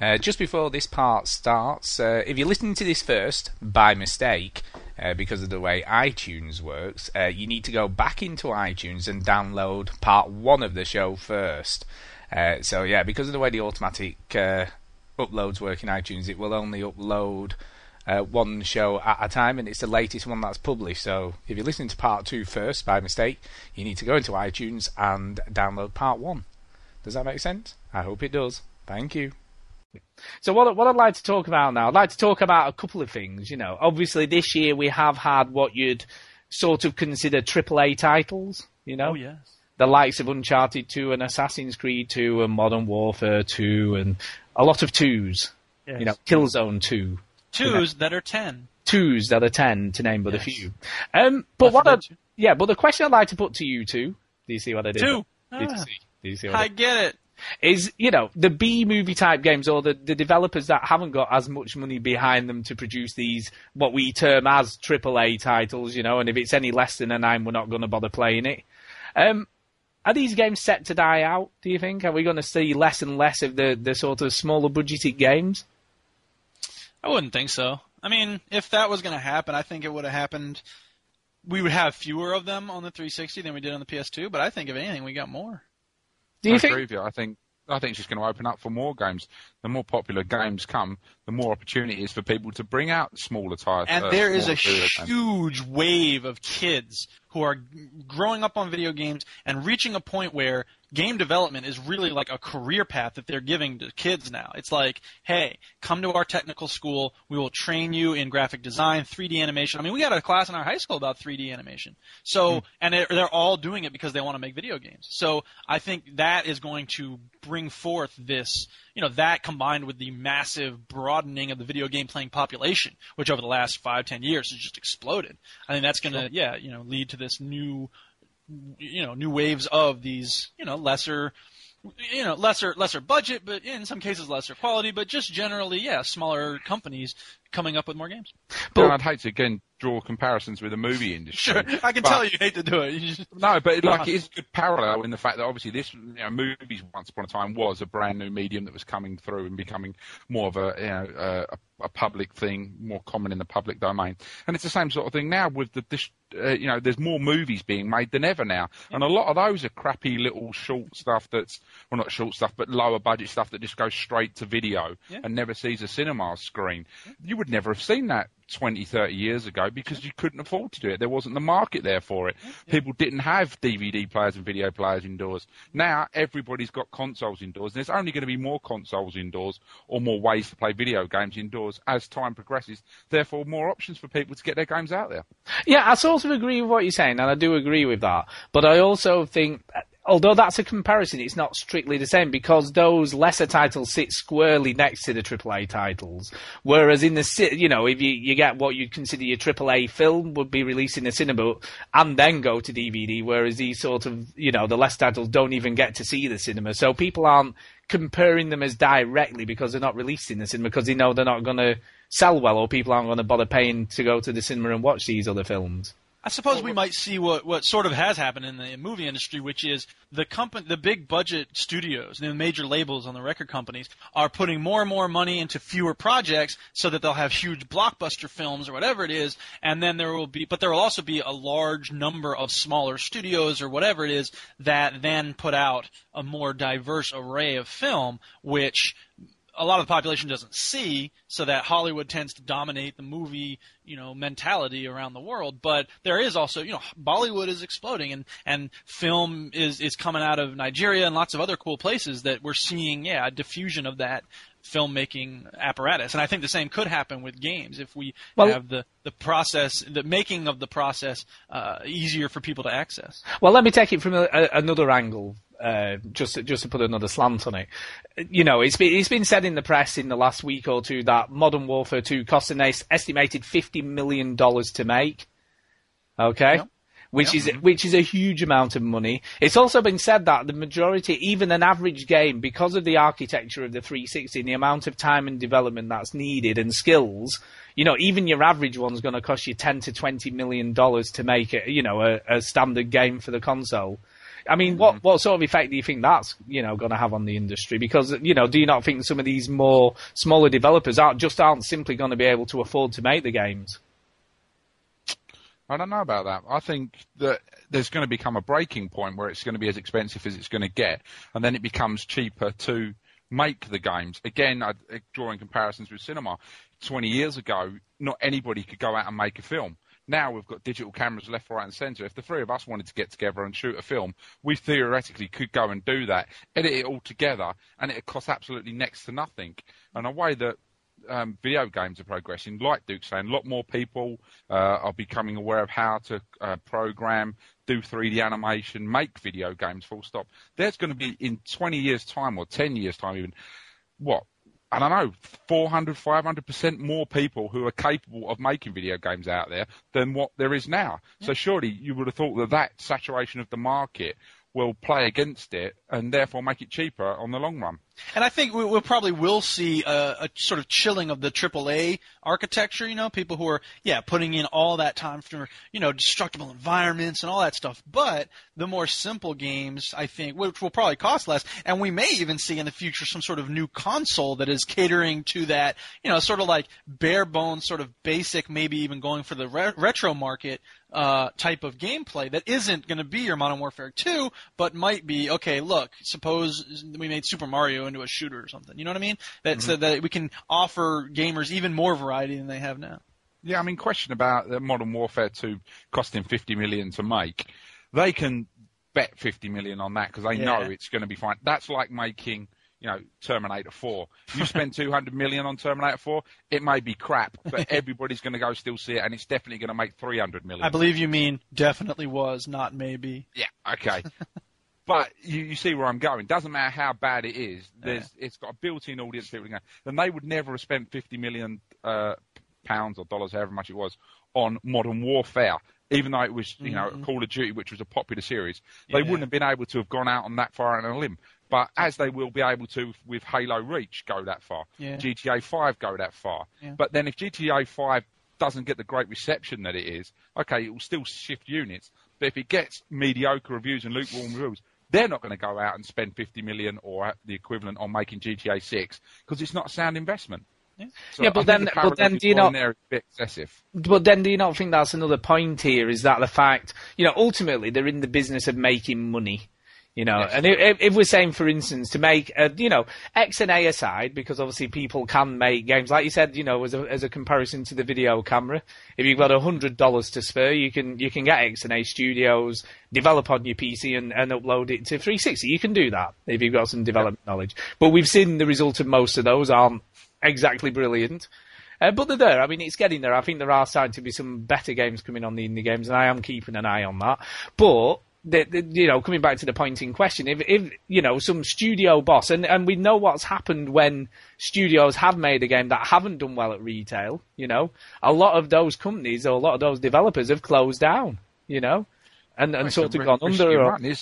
Uh, just before this part starts, uh, if you're listening to this first by mistake, uh, because of the way iTunes works, uh, you need to go back into iTunes and download part one of the show first. Uh, so yeah, because of the way the automatic uploads work in iTunes, it will only upload one show at a time, and it's the latest one that's published. So if you're listening to part two first by mistake, you need to go into iTunes and download part one. Does that make sense? I hope it does. Thank you. So what what I'd like to talk about now, I'd like to talk about a couple of things. You know, obviously this year we have had what you'd sort of consider AAA titles. You know, oh yes, the likes of Uncharted 2 and Assassin's Creed 2 and Modern Warfare 2 and a lot of twos. Yes. You know, Killzone 2. Twos that are ten. Twos that are ten, to name but yes. a few. Um, but what? I, yeah, but the question I'd like to put to you two. Do you see what I did? Two. Did ah. you see? Do you see I, I get it is you know the B movie type games or the, the developers that haven't got as much money behind them to produce these what we term as AAA titles, you know, and if it's any less than a nine, we're not going to bother playing it. Um, are these games set to die out? Do you think? Are we going to see less and less of the the sort of smaller budgeted games? I wouldn't think so. I mean, if that was going to happen, I think it would have happened. We would have fewer of them on the 360 than we did on the PS2, but I think if anything, we got more. Do you I think? agree with you. I think I think just going to open up for more games. The more popular games come, the more opportunities for people to bring out smaller titles. And uh, there is a huge wave of kids who are growing up on video games and reaching a point where game development is really like a career path that they're giving to kids now. It's like, hey, come to our technical school. We will train you in graphic design, 3D animation. I mean, we got a class in our high school about 3D animation. So, mm. and they're, they're all doing it because they want to make video games. So I think that is going to bring forth this, you know, that combined with the massive broadening of the video game playing population, which over the last five, ten years has just exploded. I think that's going to, yeah, you know, lead to this new you know new waves of these you know lesser you know lesser lesser budget but in some cases lesser quality but just generally yeah smaller companies coming up with more games but I'd hate to again draw comparisons with the movie industry. Sure, I can but, tell you hate to do it. Just, no, but like it is a good parallel in the fact that obviously this you know, movies once upon a time was a brand new medium that was coming through and becoming more of a you know a, a public thing, more common in the public domain. And it's the same sort of thing now with the this, uh, you know there's more movies being made than ever now, and a lot of those are crappy little short stuff that's well not short stuff but lower budget stuff that just goes straight to video yeah. and never sees a cinema screen. You would never have seen that 20, 30 years ago because you couldn't afford to do it. There wasn't the market there for it. Yeah. People didn't have DVD players and video players indoors. Now everybody's got consoles indoors. And there's only going to be more consoles indoors or more ways to play video games indoors as time progresses. Therefore, more options for people to get their games out there. Yeah, I sort of agree with what you're saying, and I do agree with that. But I also think although that's a comparison, it's not strictly the same because those lesser titles sit squarely next to the AAA titles. Whereas in the, you know, if you, you get what you'd consider your AAA film would be released in the cinema and then go to DVD, whereas these sort of, you know, the less titles don't even get to see the cinema. So people aren't comparing them as directly because they're not released in the cinema because they know they're not going to sell well or people aren't going to bother paying to go to the cinema and watch these other films. I suppose we might see what, what sort of has happened in the movie industry, which is the company, the big budget studios, the major labels on the record companies are putting more and more money into fewer projects so that they'll have huge blockbuster films or whatever it is, and then there will be, but there will also be a large number of smaller studios or whatever it is that then put out a more diverse array of film, which a lot of the population doesn't see, so that Hollywood tends to dominate the movie, you know, mentality around the world. But there is also, you know, Bollywood is exploding, and and film is is coming out of Nigeria and lots of other cool places that we're seeing, yeah, a diffusion of that filmmaking apparatus. And I think the same could happen with games if we well, have the, the process, the making of the process uh, easier for people to access. Well, let me take it from a, a, another angle uh, just just to put another slant on it. You know, it's been it's been said in the press in the last week or two that Modern Warfare 2 cost an estimated fifty million dollars to make. Okay. Yep. Which yep. is which is a huge amount of money. It's also been said that the majority, even an average game, because of the architecture of the 360 and the amount of time and development that's needed and skills, you know, even your average one's going to cost you 10 to 20 million dollars to make it, you know, a, a standard game for the console. I mean, what mm-hmm. what sort of effect do you think that's you know going to have on the industry? Because you know, do you not think some of these more smaller developers aren't just aren't simply going to be able to afford to make the games? I don't know about that. I think that there's going to become a breaking point where it's going to be as expensive as it's going to get, and then it becomes cheaper to make the games. Again, I, drawing comparisons with cinema. 20 years ago, not anybody could go out and make a film. Now we've got digital cameras left, right, and centre. If the three of us wanted to get together and shoot a film, we theoretically could go and do that, edit it all together, and it costs absolutely next to nothing. And a way that um, video games are progressing, like Duke's saying, a lot more people uh, are becoming aware of how to uh, program, do 3D animation, make video games. Full stop. There's going to be in 20 years' time or 10 years' time, even what I don't know, 400, 500% more people who are capable of making video games out there than what there is now. Yeah. So surely you would have thought that that saturation of the market will play against it and therefore make it cheaper on the long run. And I think we, will probably will see a, a, sort of chilling of the AAA architecture. You know, people who are yeah putting in all that time for you know destructible environments and all that stuff. But the more simple games, I think, which will probably cost less, and we may even see in the future some sort of new console that is catering to that. You know, sort of like bare bones, sort of basic, maybe even going for the re- retro market uh, type of gameplay that isn't going to be your Modern Warfare 2, but might be okay. Look, suppose we made Super Mario into a shooter or something. You know what I mean? That mm-hmm. so that we can offer gamers even more variety than they have now. Yeah, I mean, question about the Modern Warfare 2 costing 50 million to make. They can bet 50 million on that because they yeah. know it's going to be fine. That's like making you know, Terminator 4. You spend 200 million on Terminator 4, it may be crap, but everybody's going to go still see it, and it's definitely going to make 300 million. I believe you mean definitely was, not maybe. Yeah, okay. but you, you see where I'm going. Doesn't matter how bad it is. There's, yeah. it's got a built-in audience. People going, then they would never have spent 50 million uh, pounds or dollars, however much it was, on Modern Warfare even though it was, you know, mm-hmm. Call of Duty, which was a popular series, they yeah. wouldn't have been able to have gone out on that far on a limb. But as they will be able to with Halo Reach go that far, yeah. GTA 5 go that far. But then if GTA 5 doesn't get the great reception that it is, okay, it will still shift units. But if it gets mediocre reviews and lukewarm reviews, they're not going to go out and spend 50 million or the equivalent on making GTA 6 because it's not a sound investment. Yeah, so yeah but then, the but then do you not? But then, do you not think that's another point here? Is that the fact? You know, ultimately, they're in the business of making money. You know, yes. and if, if, we're saying, for instance, to make, a, you know, XNA aside, because obviously people can make games, like you said, you know, as a, as a comparison to the video camera, if you've got a hundred dollars to spare, you can, you can get XNA Studios, develop on your PC and, and upload it to 360. You can do that if you've got some development yep. knowledge. But we've seen the result of most of those aren't exactly brilliant. Uh, but they're there. I mean, it's getting there. I think there are starting to be some better games coming on the indie games, and I am keeping an eye on that. But the, the, you know, coming back to the point in question, if, if, you know, some studio boss, and, and we know what's happened when studios have made a game that haven't done well at retail, you know, a lot of those companies or a lot of those developers have closed down, you know, and, and sort of gone under. Or, run,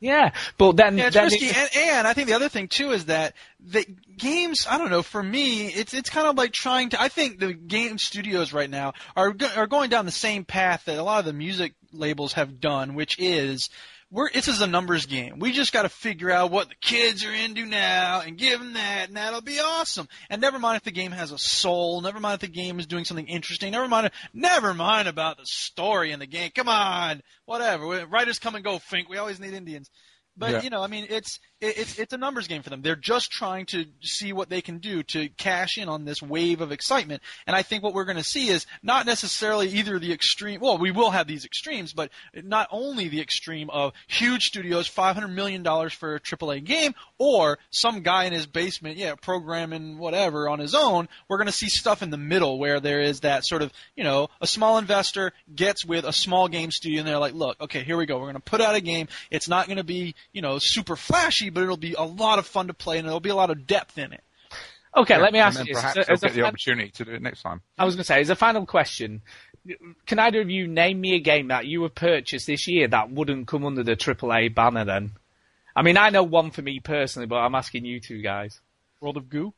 yeah, but then, yeah, it's then risky. It, and, and I think the other thing too is that the games. I don't know. For me, it's it's kind of like trying to. I think the game studios right now are are going down the same path that a lot of the music labels have done, which is we're this is a numbers game. We just got to figure out what the kids are into now and give them that, and that'll be awesome. And never mind if the game has a soul. Never mind if the game is doing something interesting. Never mind. Never mind about the story in the game. Come on, whatever. Writers come and go. Fink. We always need Indians. But yeah. you know, I mean, it's it's it's a numbers game for them. They're just trying to see what they can do to cash in on this wave of excitement. And I think what we're going to see is not necessarily either the extreme. Well, we will have these extremes, but not only the extreme of huge studios, five hundred million dollars for a AAA game, or some guy in his basement, yeah, programming whatever on his own. We're going to see stuff in the middle where there is that sort of, you know, a small investor gets with a small game studio, and they're like, look, okay, here we go. We're going to put out a game. It's not going to be you know, super flashy, but it'll be a lot of fun to play and there'll be a lot of depth in it. Okay, yeah, let me ask and you. Perhaps as, get the opportunity to do it next time. I was going to say, as a final question, can either of you name me a game that you have purchased this year that wouldn't come under the AAA banner then? I mean, I know one for me personally, but I'm asking you two guys. World of Goo?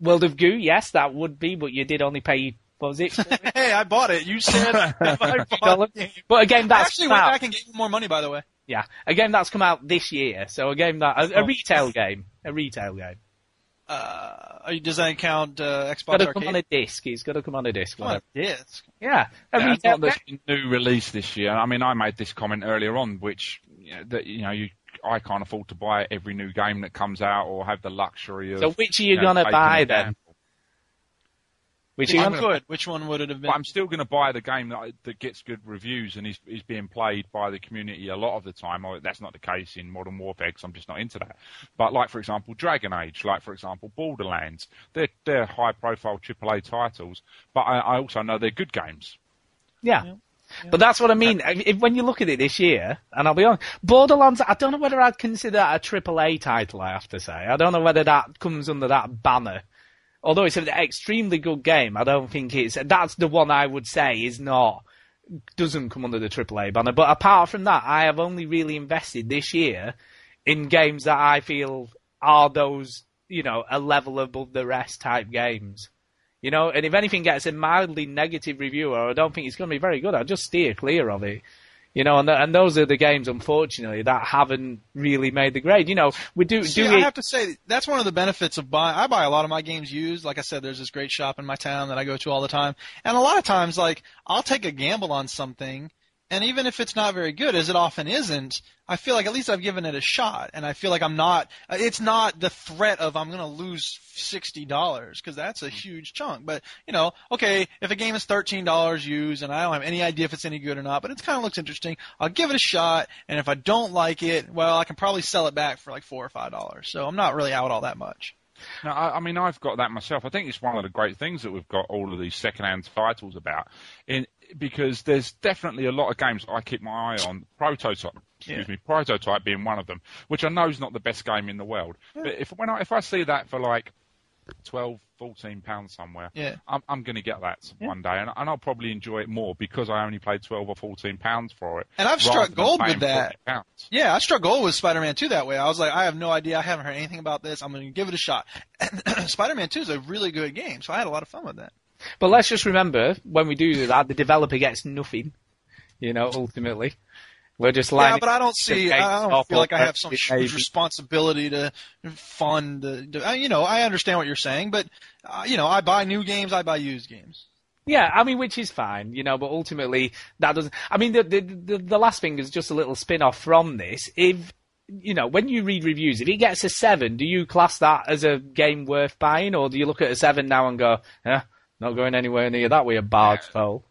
World of Goo, yes, that would be, but you did only pay what was it? hey, I bought it. You said I bought it. But again, that's I actually went back and gave you more money, by the way. Yeah, a game that's come out this year. So a game that a, a retail game, a retail game. Uh, does that count uh, Xbox got to come on a disc. He's got to come on a disc. Come on a disc. Yeah, a Yeah, retail not game. this new release this year. I mean, I made this comment earlier on, which you know, that you know you. I can't afford to buy every new game that comes out or have the luxury of. So which are you know, gonna buy then? Gamble. Which If are you you I'm gonna, could, which one would it have been? I'm still going to buy the game that that gets good reviews and is is being played by the community a lot of the time. Or that's not the case in Modern Warfare because I'm just not into that. But like for example, Dragon Age, like for example, Borderlands, they're they're high profile AAA titles. But I, I also know they're good games. yeah. Yeah. But that's what I mean. If, when you look at it this year, and I'll be honest, Borderlands, I don't know whether I'd consider that a AAA title, I have to say. I don't know whether that comes under that banner. Although it's an extremely good game, I don't think it's, that's the one I would say is not, doesn't come under the AAA banner. But apart from that, I have only really invested this year in games that I feel are those, you know, a level above the rest type games. You know, and if anything gets a mildly negative review, or I don't think it's going to be very good, I'll just steer clear of it. You know, and th- and those are the games, unfortunately, that haven't really made the grade. You know, we do See, do I it. have to say that's one of the benefits of buying. I buy a lot of my games used. Like I said, there's this great shop in my town that I go to all the time, and a lot of times, like I'll take a gamble on something, and even if it's not very good, as it often isn't, I feel like at least I've given it a shot, and I feel like I'm not. It's not the threat of I'm going to lose sixty dollars because that's a hmm. huge chunk. But you know, okay, if a game is thirteen dollars used, and I don't have any idea if it's any good or not, but it kind of looks interesting, I'll give it a shot, and if I don't like it, well, I can probably sell it back for like four or five dollars. So I'm not really out all that much. No, I, I mean I've got that myself. I think it's one of the great things that we've got all of these second-hand titles about, in because there's definitely a lot of games I keep my eye on. Prototype, excuse Yeah. me, Prototype being one of them, which I know is not the best game in the world. But if when I if I see that for like 12, 14 pounds somewhere, Yeah. I'm, I'm going to get that Yeah. one day, and, and I'll probably enjoy it more because I only paid 12 or 14 pounds for it. And I've struck gold with that. Yeah, I struck gold with Spider-Man 2 that way. I was like, I have no idea. I haven't heard anything about this. I'm going to give it a shot. And Spider-Man 2 is a really good game, so I had a lot of fun with that. But let's just remember, when we do that, the developer gets nothing. You know, ultimately, we're just like. yeah, but I don't see. I don't feel like I have some huge maybe. responsibility to fund. The, the, uh, you know, I understand what you're saying, but uh, you know, I buy new games. I buy used games. Yeah, I mean, which is fine, you know, but ultimately that doesn't. I mean, the the the, the last thing is just a little spin off from this. If you know, when you read reviews, if it gets a seven, do you class that as a game worth buying, or do you look at a seven now and go, eh, not going anywhere near that way a bard's soul?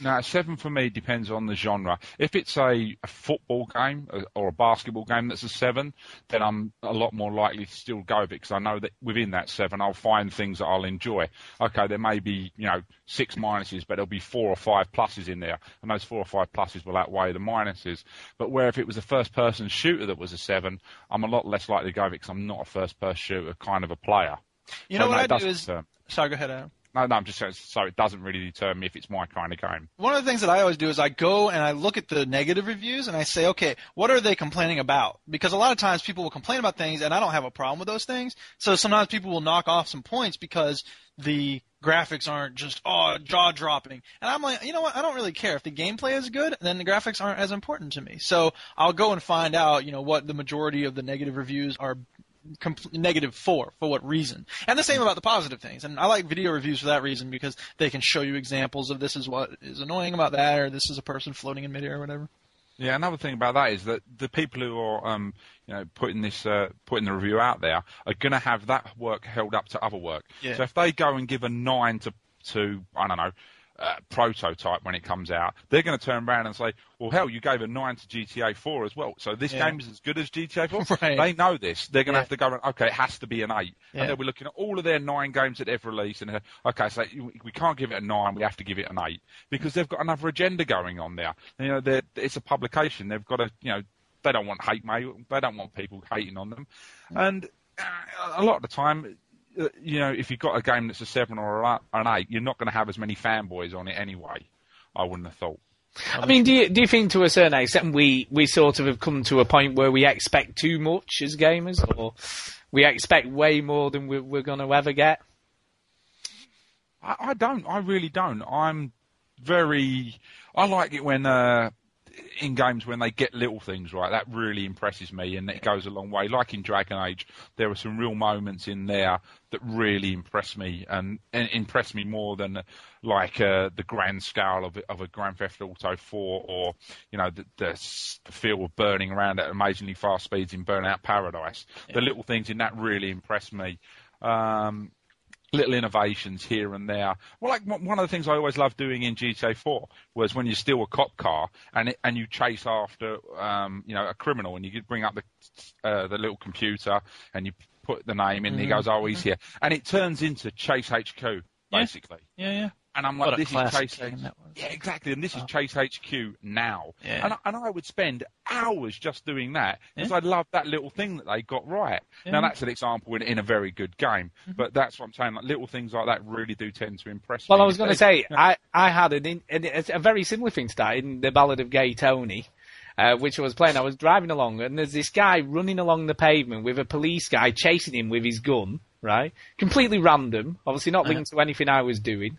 Now, seven for me depends on the genre. If it's a, a football game uh, or a basketball game that's a seven, then I'm a lot more likely to still go with it because I know that within that seven I'll find things that I'll enjoy. Okay, there may be, you know, six minuses, but there'll be four or five pluses in there. And those four or five pluses will outweigh the minuses. But where if it was a first person shooter that was a seven, I'm a lot less likely to go with it because I'm not a first person shooter kind of a player. You know no, what it I do is. Sorry, go ahead, Adam. No, no, I'm just saying, so it doesn't really deter me if it's my kind of game. one of the things that I always do is I go and I look at the negative reviews and I say, okay, what are they complaining about? Because a lot of times people will complain about things and I don't have a problem with those things. So sometimes people will knock off some points because the graphics aren't just oh jaw dropping. And I'm like, you know what? I don't really care if the gameplay is good, then the graphics aren't as important to me. So I'll go and find out, you know, what the majority of the negative reviews are compl- negative for for what reason and the same about the positive things and i like video reviews for that reason because they can show you examples of this is what is annoying about that or this is a person floating in midair or whatever Yeah, another thing about that is that the people who are, um, you know, putting this, uh, putting the review out there are going to have that work held up to other work. Yeah. So if they go and give a nine to, to I don't know, uh, prototype when it comes out, they're going to turn around and say, well, hell, you gave a nine to GTA 4 as well. So this Yeah. game is as good as GTA 4. Right. They know this. They're going to Yeah. have to go, okay, it has to be an eight. Yeah. And they'll be looking at all of their nine games that they've released and, uh, okay, so we can't give it a nine, we have to give it an eight because they've got another agenda going on there. You know, it's a publication. They've got to, you know, they don't want hate mail. They don't want people hating on them. And uh, a lot of the time, you know, if you've got a game that's a seven or an eight, you're not going to have as many fanboys on it anyway. I wouldn't have thought. I mean, do you, do you think to a certain extent we, we sort of have come to a point where we expect too much as gamers, or we expect way more than we're, we're going to ever get? I, I don't. I really don't. I'm very. I like it when uh, in games when they get little things right, that really impresses me, and it goes a long way. Like in Dragon Age, there were some real moments in there that really impressed me, and, and impressed me more than like uh, the grand scale of of a Grand Theft Auto 4, or you know the, the, the feel of burning around at amazingly fast speeds in Burnout Paradise. Yeah. The little things in that really impressed me. Um, little innovations here and there. Well, like one of the things I always loved doing in GTA 4 was when you steal a cop car and it, and you chase after um, you know a criminal and you could bring up the uh, the little computer and you put the name in mm-hmm. and he mm-hmm. goes, oh, he's mm-hmm. here, and it turns into Chase HQ basically. Yeah, yeah. And I'm like, this is Chase. Yeah, exactly. And this is oh. Chase HQ now. Yeah. And, I, and I would spend hours just doing that because yeah. I love that little thing that they got right. Yeah. Now that's an example in, in a very good game, mm-hmm. but that's what I'm saying. Like little things like that really do tend to impress well, me. Well, I was going to say, I I had an, an, a very similar thing to that in the Ballad of Gay Tony. Uh, which I was playing. I was driving along, and there's this guy running along the pavement with a police guy chasing him with his gun, right? Completely random, obviously not linked to anything I was doing.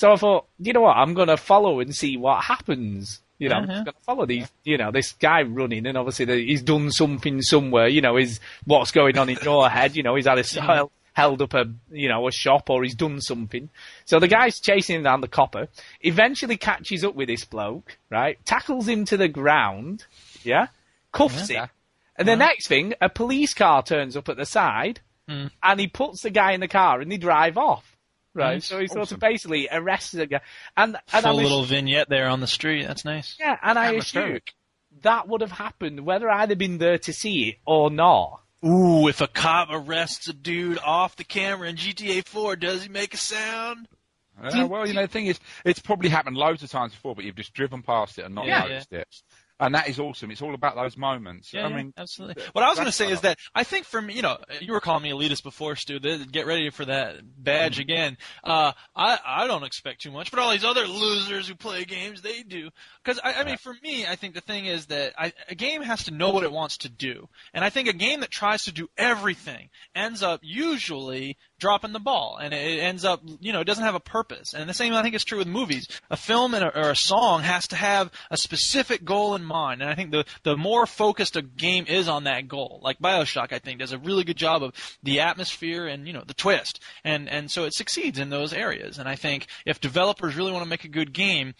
So I thought, you know what, I'm going to follow and see what happens. You know, uh-huh. I'm going to follow these, you know, this guy running, and obviously the, he's done something somewhere. You know, is what's going on in your head. You know, he's had a mm-hmm. held up a, you know, a shop, or he's done something. So the guy's chasing him down the copper. Eventually catches up with this bloke, right? Tackles him to the ground, yeah, cuffs yeah. him, and the next thing, a police car turns up at the side, mm. and he puts the guy in the car, and they drive off. Right, nice. so he sort of basically arrests a guy, and and full little vignette there on the street. That's nice. Yeah, and I assume that would have happened whether I'd have been there to see it or not. Ooh, if a cop arrests a dude off the camera in GTA 4, does he make a sound? Uh, well, you know, the thing is, it's probably happened loads of times before, but you've just driven past it and not yeah, noticed yeah. it and that is awesome. It's all about those moments. Yeah, I mean, absolutely. What I was going to say is that I think for me, you know, you were calling me elitist before, Stu. Get ready for that badge mm-hmm. again. Uh, I I don't expect too much, but all these other losers who play games, they do. Because I, I mean, for me, I think the thing is that I, a game has to know what it wants to do, and I think a game that tries to do everything ends up usually dropping the ball, and it ends up, you know, it doesn't have a purpose. And the same, I think, is true with movies. A film a, or a song has to have a specific goal in mind, and I think the the more focused a game is on that goal, like Bioshock, I think, does a really good job of the atmosphere and you know the twist, and and so it succeeds in those areas. And I think if developers really want to make a good game,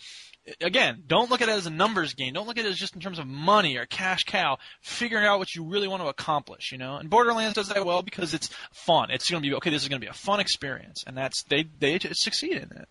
again, don't look at it as a numbers game. Don't look at it as just in terms of money or cash cow. Figuring out what you really want to accomplish, you know. And Borderlands does that well because it's fun. It's going to be okay. This is going to be a fun experience, and that's they they succeed in it.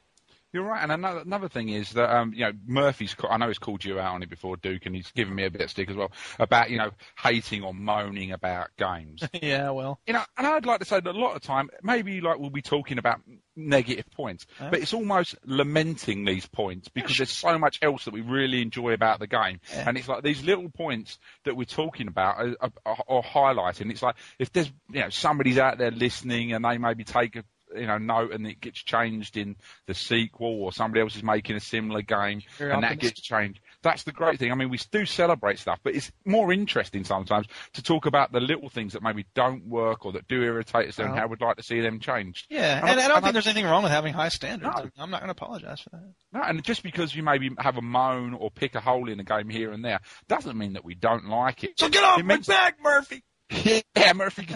You're right, and another another thing is that um, you know Murphy's. I know he's called you out on it before, Duke, and he's given me a bit of stick as well about you know hating or moaning about games. yeah, well, you know, and I'd like to say that a lot of time, maybe like we'll be talking about negative points, but it's almost lamenting these points because there's so much else that we really enjoy about the game, yeah. and it's like these little points that we're talking about are, are, are highlighting. It's like if there's you know somebody's out there listening and they maybe take a you know note and it gets changed in the sequel or somebody else is making a similar game sure, and that gets changed. That's the great thing. I mean, we do celebrate stuff, but it's more interesting sometimes to talk about the little things that maybe don't work or that do irritate us and how we'd like to see them changed. Yeah, and, and I, I don't and think I, there's anything wrong with having high standards. No. I'm not going to apologize for that. No, and just because you maybe have a moan or pick a hole in a game here and there doesn't mean that we don't like it. So get off it my back, Murphy! yeah, Murphy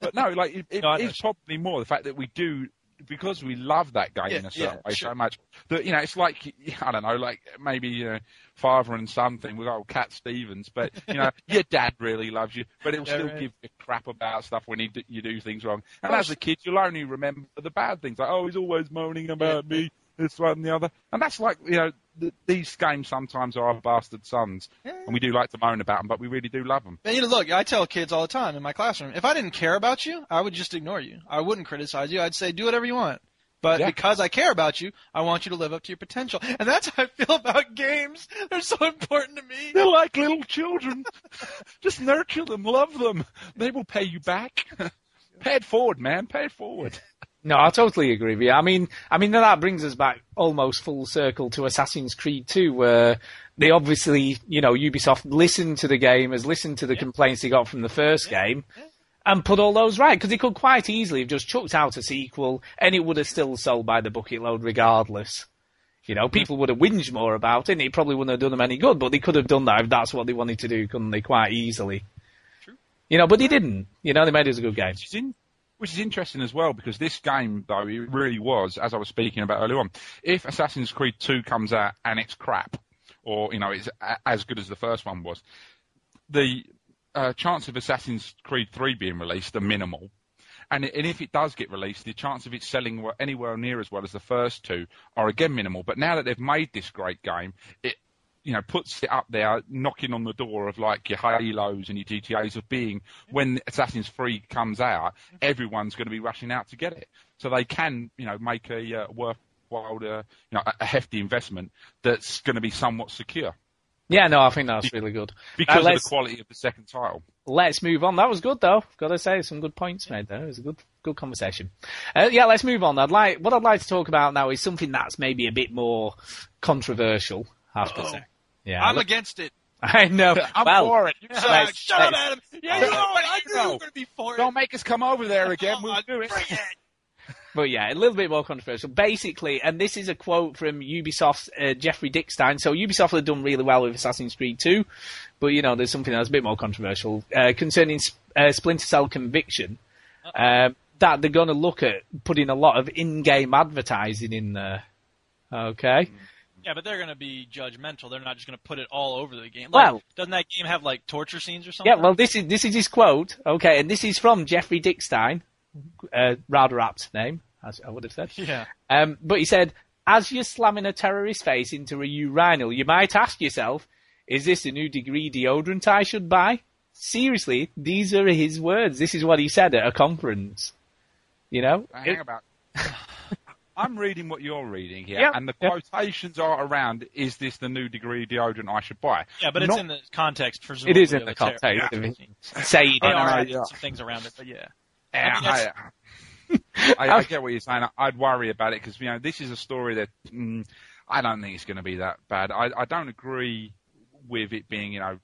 but no, like it, it, no, it's probably more the fact that we do because we love that game yeah, in a certain yeah, way sure. so much that you know it's like I don't know, like maybe you know father and son thing with old Cat Stevens, but you know your dad really loves you, but he'll yeah, still right. give you crap about stuff when he, you do things wrong. And as a kid, you'll only remember the bad things, like oh he's always moaning about me, this one and the other, and that's like you know the, these games sometimes are our bastard sons, yeah. and we do like to moan about them, but we really do love them. And you know, look, I tell kids all the time in my classroom, if I didn't care about you, I would just ignore you. I wouldn't criticize you. I'd say do whatever you want. But yeah. because I care about you, I want you to live up to your potential. And that's how I feel about games. They're so important to me. They're like little children. Just nurture them, love them. They will pay you back. pay it forward, man. Pay it forward. No, I totally agree with you. I mean, I mean that brings us back almost full circle to Assassin's Creed 2, where they obviously, you know, Ubisoft listened to the game, has listened to the yeah. complaints they got from the first yeah. game, and put all those right, because they could quite easily have just chucked out a sequel, and it would have still sold by the bucket load regardless. You know, people would have whinged more about it, and it probably wouldn't have done them any good. But they could have done that if that's what they wanted to do, couldn't they? Quite easily. True. You know, but they didn't. You know, they made it a good game. In, which is interesting as well because this game, though, it really was, as I was speaking about earlier on. If Assassin's Creed 2 comes out and it's crap, or you know, it's as good as the first one was, the uh, chance of Assassin's Creed 3 being released are minimal and, and if it does get released, the chance of it selling anywhere near as well as the first two are again minimal. But now that they've made this great game, it you know, puts it up there, knocking on the door of like your Halos and your GTA's of being when Assassin's Creed comes out, everyone's going to be rushing out to get it. So they can, you know, make a uh, worthwhile, uh, you know, a hefty investment that's going to be somewhat secure. Yeah, no, I think that's really good. Because uh, of the quality of the second title. Let's move on. That was good though. Got to say, some good points made there. It was a good, good conversation. Uh, yeah, let's move on. I'd like, what I'd like to talk about now is something that's maybe a bit more controversial, I have to say. Yeah. I'm against it. I know. I'm well, for it. You shut, shut up, Adam. Yeah, you know what? I knew you were going to be for it. Don't make us come over there again. We'll do it. it. But yeah, a little bit more controversial. Basically, and this is a quote from Ubisoft's uh, Jeffrey Dickstein. So Ubisoft have done really well with Assassin's Creed 2, but you know, there's something that's a bit more controversial uh, concerning uh, Splinter Cell Conviction. Um, that they're going to look at putting a lot of in-game advertising in there. Okay. Yeah, but they're going to be judgmental. They're not just going to put it all over the game. Like, well, doesn't that game have like torture scenes or something? Yeah, well, this is this is his quote. Okay, and this is from Jeffrey Dickstein, uh, rather apt name, as I would have said. Yeah. Um, but he said, as you're slamming a terrorist face into a urinal, you might ask yourself, is this a new degree deodorant I should buy? Seriously, these are his words. This is what he said at a conference. You know? Hang it, about. I'm reading what you're reading here, yeah, and the quotations yeah. are around, is this the new degree deodorant I should buy? Yeah, but Not, it's in the context, presumably. It is in the context. Yeah. Say they are some things around it, but yeah. I, mean, I, I, I, get what you're saying. I'd worry about it because you know this is a story that mm, I don't think it's going to be that bad. I, I don't agree with it being you know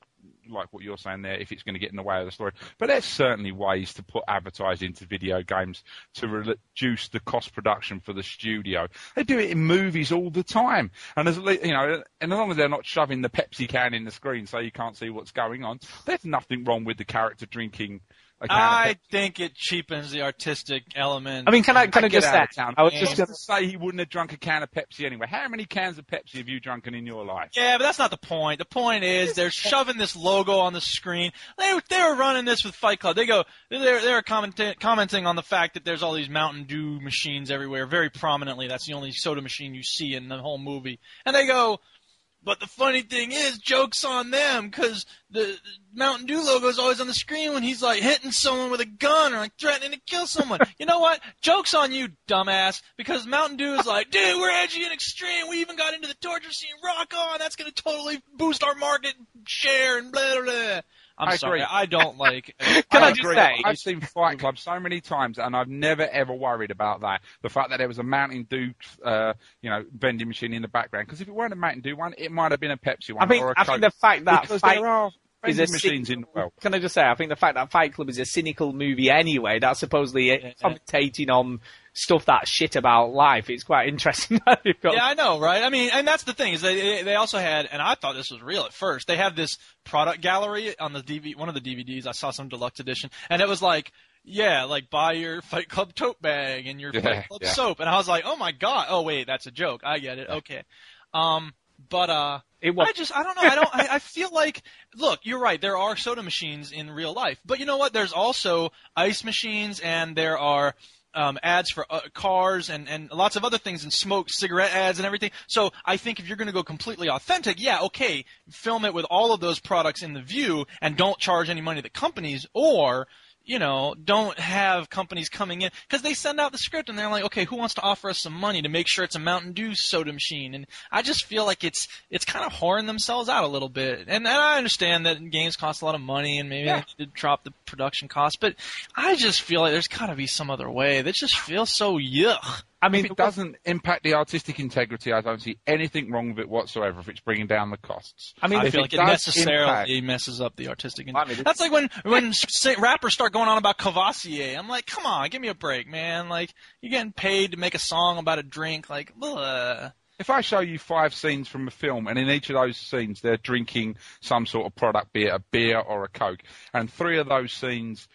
like what you're saying there if it's going to get in the way of the story. But there's certainly ways to put advertising into video games to reduce the cost production for the studio. They do it in movies all the time, and as you know, and as long as they're not shoving the Pepsi can in the screen so you can't see what's going on, there's nothing wrong with the character drinking I think it cheapens the artistic element. I mean, can I can I, I just say? I was just going to say he wouldn't have drunk a can of Pepsi anyway. How many cans of Pepsi have you drunken in your life? Yeah, but that's not the point. The point is they're shoving this logo on the screen. They they were running this with Fight Club. They go they're they're commenting commenting on the fact that there's all these Mountain Dew machines everywhere, very prominently. That's the only soda machine you see in the whole movie. And they go, but the funny thing is, joke's on them because the Mountain Dew logo is always on the screen when he's like hitting someone with a gun or like threatening to kill someone. you know what? Joke's on you, dumbass, because Mountain Dew is like, dude, we're edgy and extreme. We even got into the torture scene. Rock on. That's going to totally boost our market share and blah, blah, blah. I'm I sorry, agree. I don't like. Can I, I just say, I've seen Fight Club so many times, and I've never ever worried about that. The fact that there was a Mountain Dew, uh, you know, vending machine in the background. Because if it weren't a Mountain Dew one, it might have been a Pepsi one. I think, or a I Coke. think the fact that because Fight there are is a machines in the world. Can I just say, I think the fact that Fight Club is a cynical movie anyway, that's supposedly yeah, commentating on stuff that shit about life. It's quite interesting. got... Yeah, I know, right? I mean, and that's the thing is they they also had, and I thought this was real at first. They have this product gallery on the DVD, one of the DVDs. I saw some deluxe edition, and it was like. Yeah, like buy your Fight Club tote bag and your yeah, Fight Club yeah. soap, and I was like, "Oh my god! Oh wait, that's a joke. I get it. Okay." Um, but uh, it was. I just I don't know. I don't. I, I feel like look, you're right. There are soda machines in real life, but you know what? There's also ice machines, and there are um, ads for uh, cars and, and lots of other things and smoke cigarette ads and everything. So I think if you're going to go completely authentic, yeah, okay, film it with all of those products in the view and don't charge any money to the companies or you know, don't have companies coming in because they send out the script and they're like, okay, who wants to offer us some money to make sure it's a Mountain Dew soda machine? And I just feel like it's it's kind of whoring themselves out a little bit. And, and I understand that games cost a lot of money and maybe yeah. they did drop the production cost, but I just feel like there's got to be some other way. That just feels so yuck. I mean, if it doesn't impact the artistic integrity, I don't see anything wrong with it whatsoever if it's bringing down the costs. I mean, I feel like it, necessarily impact, messes up the artistic. integrity. I mean, That's like when when rappers start going on about Courvoisier. I'm like, come on, give me a break, man. Like you're getting paid to make a song about a drink. Like, ugh. If I show you five scenes from a film, and in each of those scenes they're drinking some sort of product, be it a beer or a coke, and three of those scenes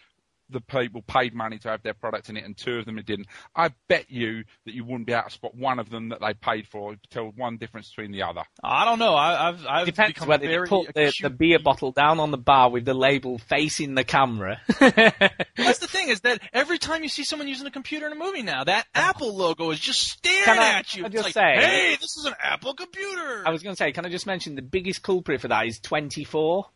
the people paid money to have their product in it, and two of them it didn't. I bet you that you wouldn't be able to spot one of them that they paid for. Tell one difference between the other. I don't know. I, have I've depends become whether very you put the, the, beer bottle down on the bar with the label facing the camera. That's the thing is that every time you see someone using a computer in a movie now, that Apple logo is just staring I, at you. Can I just like, say, hey, this is an Apple computer. I was going to say, can I just mention the biggest culprit for that is 24.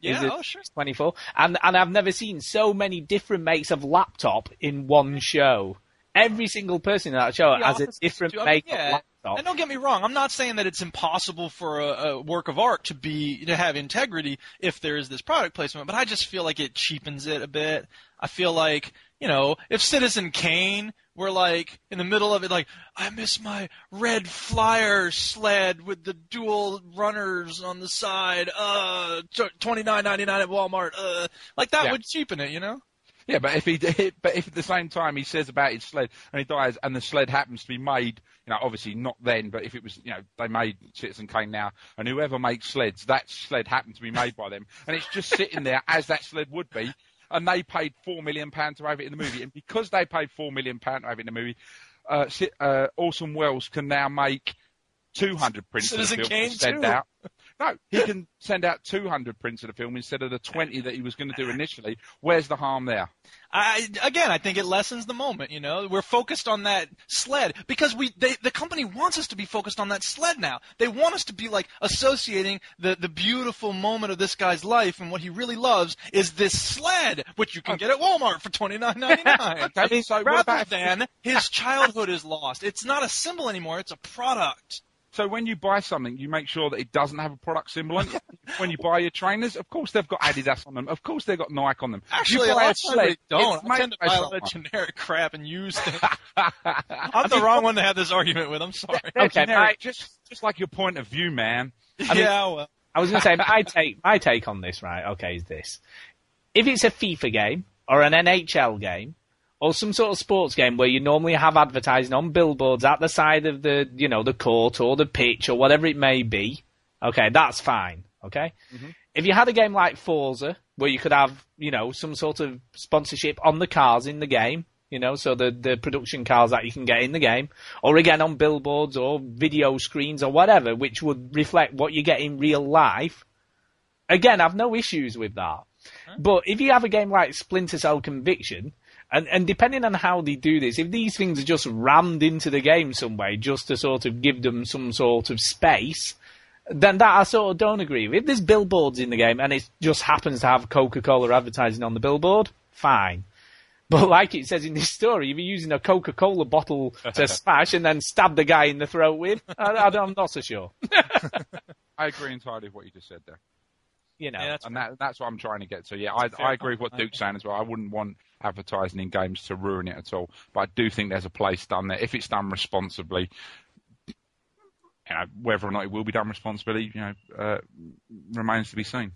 Yeah, oh sure. 24. And and I've never seen so many different makes of laptop in one show. Every single person in that show has a different. I mean, make yeah. of laptop. And don't get me wrong, I'm not saying that it's impossible for a, a work of art to be to have integrity if there is this product placement, but I just feel like it cheapens it a bit. I feel like, you know, if Citizen Kane were like in the middle of it like, I miss my red flyer sled with the dual runners on the side, uh twenty nine ninety nine at Walmart, uh like that Yeah. would cheapen it, you know? Yeah, but if he did, but if at the same time he says about his sled and he dies, and the sled happens to be made, you know, obviously not then, but if it was, you know, they made Citizen Kane now, and whoever makes sleds, that sled happened to be made by them, and it's just sitting there as that sled would be, and they paid four million pounds to have it in the movie, and because they paid four million pounds to have it in the movie, uh, uh, Orson Welles can now make 200 prints Citizen of the film Kane too. out. No, he can send out 200 prints of the film instead of the 20 that he was going to do initially. Where's the harm there? I again, I think it lessens the moment. You know, we're focused on that sled because we they, the company wants us to be focused on that sled now. They want us to be like associating the the beautiful moment of this guy's life and what he really loves is this sled, which you can get at Walmart for twenty nine ninety nine. Mean, so rather than his childhood is lost. It's not a symbol anymore; it's a product. So when you buy something, you make sure that it doesn't have a product symbol on it. when you buy your trainers, of course they've got Adidas on them. Of course they've got Nike on them. Actually, you a buy lot of they don't. I tend to buy a lot of generic crap and use things. I'm the wrong one to have this argument with. I'm sorry. They're Okay, generic, my- just just like your point of view, man. mean- yeah, well. I was going to say my take. My take on this, right? Okay, is this: if it's a FIFA game or an NHL game or some sort of sports game where you normally have advertising on billboards at the side of the, you know, the court or the pitch or whatever it may be, okay, that's fine. Okay. Mm-hmm. If you had a game like Forza where you could have, you know, some sort of sponsorship on the cars in the game. You know, so the, the production cars that you can get in the game, or again on billboards or video screens or whatever, which would reflect what you get in real life. Again, I've no issues with that. But if you have a game like Splinter Cell Conviction, and, and depending on how they do this, if these things are just rammed into the game some way, just to sort of give them some sort of space, then that I sort of don't agree with. If there's billboards in the game and it just happens to have Coca-Cola advertising on the billboard, fine. But like it says in this story, if you're using a Coca-Cola bottle to smash and then stab the guy in the throat with, I, I'm not so sure. I agree entirely with what you just said there. You know, Yeah, that's and that, that's what I'm trying to get to. Yeah, I, That's I agree with what. Duke's saying as well. I wouldn't want advertising in games to ruin it at all, but I do think there's a place done there if it's done responsibly. You know, whether or not it will be done responsibly, you know, uh, remains to be seen.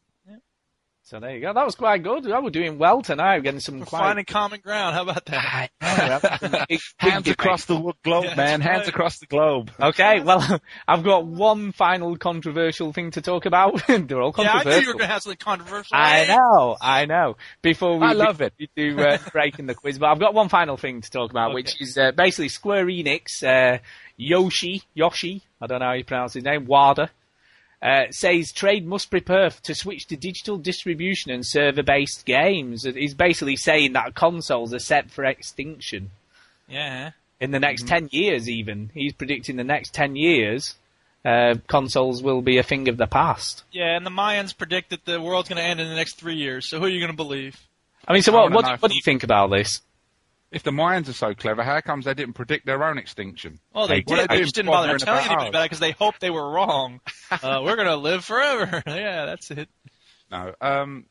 So there you go. That was quite good. I we're doing well tonight. We're getting some We're quite finding common ground. How about that? Hands across the globe, Yeah, man. Hands right. across the globe. Okay, well, I've got one final controversial thing to talk about. They're all controversial. Yeah, I knew you were going to have something controversial. I know, I know. Before we I love it. we do uh, breaking the quiz, but I've got one final thing to talk about, which is uh, basically Square Enix. Uh, Yoshi, Yoshi, I don't know how you pronounce his name, Wada, uh, says trade must prepare to switch to digital distribution and server-based games. He's basically saying that consoles are set for extinction Yeah. in the next 10 years even. He's predicting the next 10 years, uh, consoles will be a thing of the past. Yeah, and the Mayans predict that the world's going to end in the next three years. So who are you going to believe? I mean, so what, what, what do you think about this? If the Mayans are so clever, how comes they didn't predict their own extinction? Well, they What did. they They just didn't bother bothering telling anybody about it because they hoped they were wrong. Uh, we're going to live forever. yeah, that's it. No. Um,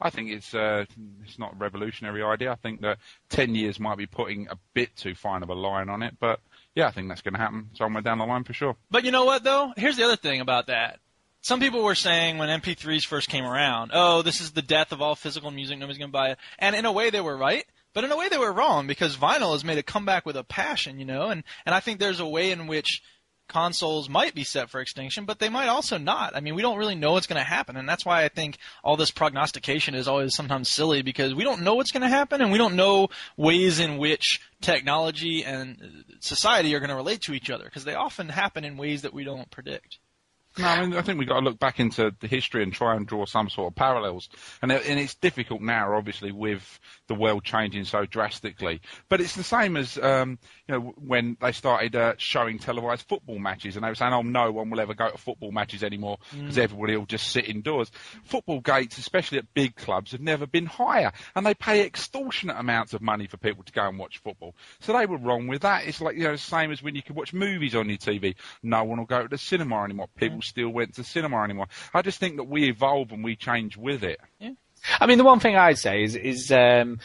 I think it's uh, it's not a revolutionary idea. I think that ten years might be putting a bit too fine of a line on it, but yeah, I think that's going to happen somewhere down the line for sure. But you know what, though? Here's the other thing about that. Some people were saying when MP3s first came around, oh, this is the death of all physical music, nobody's going to buy it. And in a way, they were right. But in a way, they were wrong because vinyl has made a comeback with a passion, you know, and and I think there's a way in which consoles might be set for extinction, but they might also not. I mean, we don't really know what's going to happen, and that's why I think all this prognostication is always sometimes silly because we don't know what's going to happen, and we don't know ways in which technology and society are going to relate to each other because they often happen in ways that we don't predict. No, I mean, I think we've got to look back into the history and try and draw some sort of parallels. And, and it's difficult now, obviously, with the world changing so drastically. But it's the same as, um, you know, when they started uh, showing televised football matches and they were saying, oh, no one will ever go to football matches anymore because mm. everybody will just sit indoors. Football gates, especially at big clubs, have never been higher. And they pay extortionate amounts of money for people to go and watch football. So they were wrong with that. It's like, you know, the same as when you can watch movies on your TV. No one will go to the cinema anymore. People still went to cinema anymore. I just think that we evolve and we change with it. Yeah. I mean, the one thing I'd say is, is um,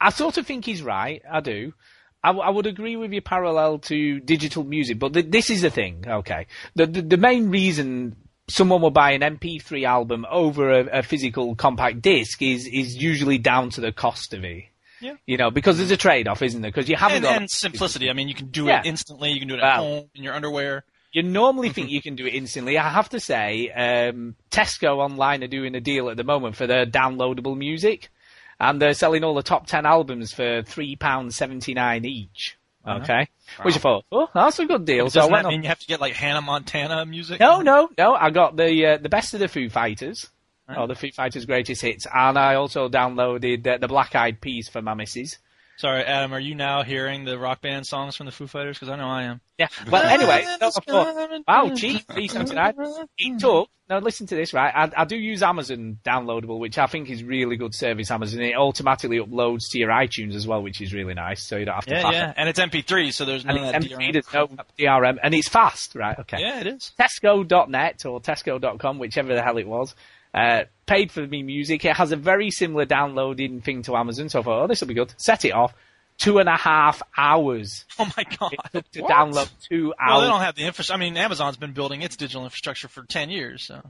I sort of think he's right. I do. I, w- I would agree with your parallel to digital music, but this is the thing. Okay, the, the, the main reason someone will buy an MP3 album over a, a, physical compact disc is is usually down to the cost of it. Yeah. You know, because there's a trade-off, isn't there? Because you haven't and, got and simplicity. I mean, you can do yeah. it instantly. You can do it at home in your underwear. You normally think you can do it instantly. I have to say, um, Tesco online are doing a deal at the moment for their downloadable music, and they're selling all the top ten albums for three pounds seventy nine each. Uh-huh. Okay, uh-huh. which I thought, oh, that's a good deal. Doesn't so that mean you have to get like Hannah Montana music? No, no, no. I got the uh, the best of the Foo Fighters. Right. Oh, the Foo Fighters' greatest hits, and I also downloaded uh, the Black Eyed Peas for my missus. Sorry, Adam. Are you now hearing the rock band songs from the Foo Fighters? Because I know I am. Yeah. Well, anyway, no, wow, cheap, decent tonight. It took. Now listen to this, right? I, I, do use Amazon downloadable, which I think is really good service. Amazon it automatically uploads to your iTunes as well, which is really nice. So you don't have to. Yeah, yeah, and it's MP3, so there's no and MP3, There's no DRM, and it's fast, right? Okay. Yeah, it is. Tesco.net or Tesco.com, whichever the hell it was. Uh, paid for me music. It has a very similar downloading thing to Amazon, so I thought, oh, this will be good. Set it off. Two and a half hours. Oh my god! It took to what? download two hours. Well, they don't have the infrastructure. I mean, Amazon's been building its digital infrastructure for ten years, so.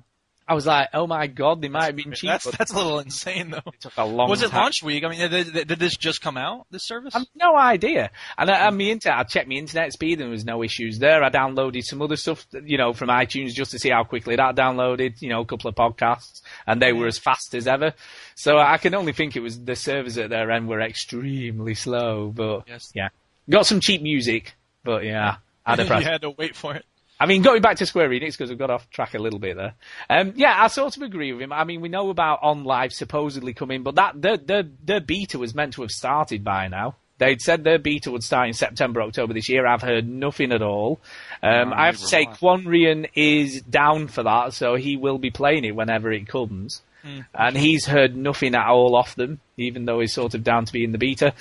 I was like, oh my god, they might have been cheap. That's, that's a little insane, though. It took a long. Was it time. launch week? I mean, did, did, this just come out? This service? I have no idea. And I, I mean, internet, I checked my internet speed, and there was no issues there. I downloaded some other stuff, you know, from iTunes just to see how quickly that downloaded. You know, a couple of podcasts, and they were as fast as ever. So I can only think it was the servers at their end were extremely slow. But yes. yeah, got some cheap music, but yeah. I had, you had to wait for it. I mean, going back to Square Enix because I've got off track a little bit there. Um, yeah, I sort of agree with him. I mean, we know about OnLive supposedly coming, but that the the the beta was meant to have started by now. They'd said their beta would start in September, October this year. I've heard nothing at all. Um, no, I have to say, Quanrian is down for that, so he will be playing it whenever it comes. Mm. And he's heard nothing at all off them, even though he's sort of down to be in the beta.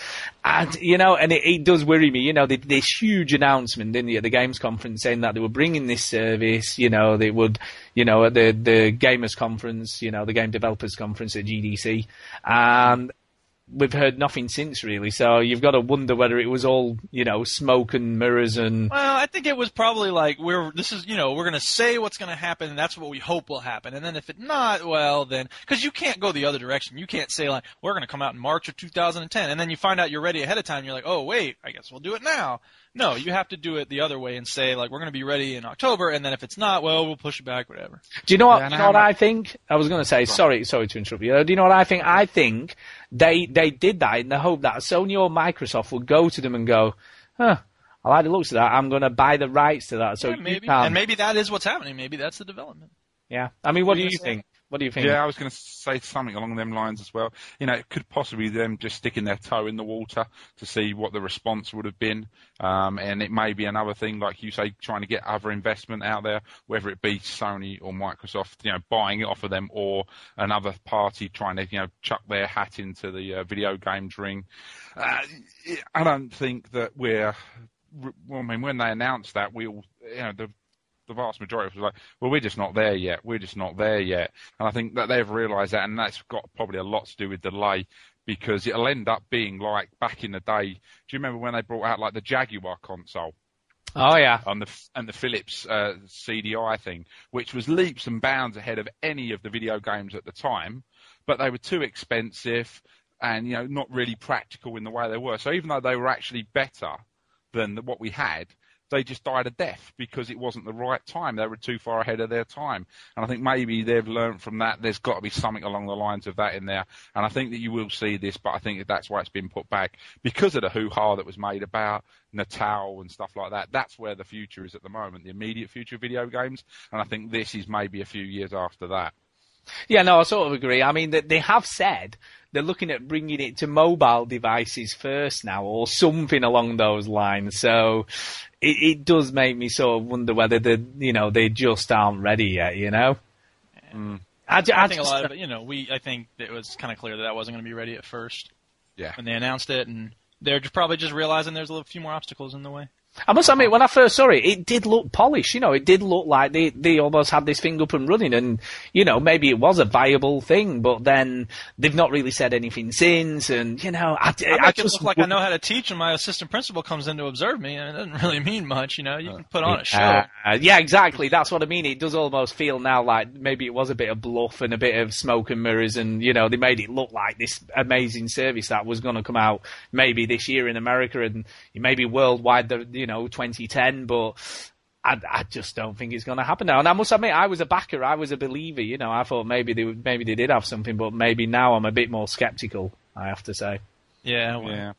And, you know, and it, it does worry me, you know, this huge announcement, didn't you, at the Games Conference saying that they were bringing this service, you know, they would, you know, at the, the Gamers Conference, you know, the Game Developers Conference at GDC. And we've heard nothing since really. So you've got to wonder whether it was all you know smoke and mirrors and. Well, I think it was probably like we're this is you know we're gonna say what's gonna happen and that's what we hope will happen and then if it's not well then because you can't go the other direction you can't say like we're gonna come out in March of 2010 and then you find out you're ready ahead of time you're like oh wait I guess we'll do it now no, you have to do it the other way and say like we're going to be ready in October, and then if it's not, well, we'll push it back, whatever. Do you know what? Yeah, you know what I think? I was going to say sorry, sorry to interrupt you. Do you know what I think? I think they they did that in the hope that Sony or Microsoft would go to them and go, huh. I like the looks of that. I'm going to buy the rights to that. So yeah, maybe, and maybe that is what's happening. Maybe that's the development. Yeah. I mean, what, what do you think? What do you think? Yeah, I was going to say something along them lines as well. You know, it could possibly them just sticking their toe in the water to see what the response would have been. Um, and it may be another thing, like you say, trying to get other investment out there, whether it be Sony or Microsoft, you know, buying it off of them or another party trying to, you know, chuck their hat into the uh, video games ring. Uh, I don't think that we're well, I mean, when they announced that, we all, you know, the the vast majority of was like, well, we're just not there yet. We're just not there yet. And I think that they've realised that, and that's got probably a lot to do with delay because it'll end up being like back in the day. Do you remember when they brought out like the Jaguar console? Oh yeah, and the and the Philips uh, CDI thing, which was leaps and bounds ahead of any of the video games at the time, but they were too expensive and you know not really practical in the way they were. So even though they were actually better than what we had, they just died a death because it wasn't the right time. They were too far ahead of their time. And I think maybe they've learned from that. There's got to be something along the lines of that in there. And I think that you will see this, but I think that that's why it's been put back because of the hoo-ha that was made about Natal and stuff like that. That's where the future is at the moment, the immediate future of video games. And I think this is maybe a few years after that. Yeah, no, I sort of agree. I mean, they have said they're looking at bringing it to mobile devices first now, or something along those lines. So it, it does make me sort of wonder whether they, you know, they just aren't ready yet. You know. Mm. I, I, I, think just, a lot of it, you know, we I think it was kind of clear that that wasn't going to be ready at first. Yeah. When they announced it, and they're probably just realizing there's a little, few more obstacles in the way. I must admit, when I first saw it, it did look polished. You know, it did look like they, they almost had this thing up and running, and you know, maybe it was a viable thing. But then they've not really said anything since, and you know, I, I, I just look like I know how to teach, and my assistant principal comes in to observe me, and it doesn't really mean much. You know, you can put on a show. Uh, yeah, exactly. That's what I mean. It does almost feel now like maybe it was a bit of bluff and a bit of smoke and mirrors, and you know, they made it look like this amazing service that was going to come out maybe this year in America and maybe worldwide. You know, 2010 but I, I just don't think it's going to happen now. And I must admit, I was a backer, I was a believer. You know, I thought maybe they maybe they did have something, but maybe now I'm a bit more skeptical. I have to say. Yeah. Well, yeah.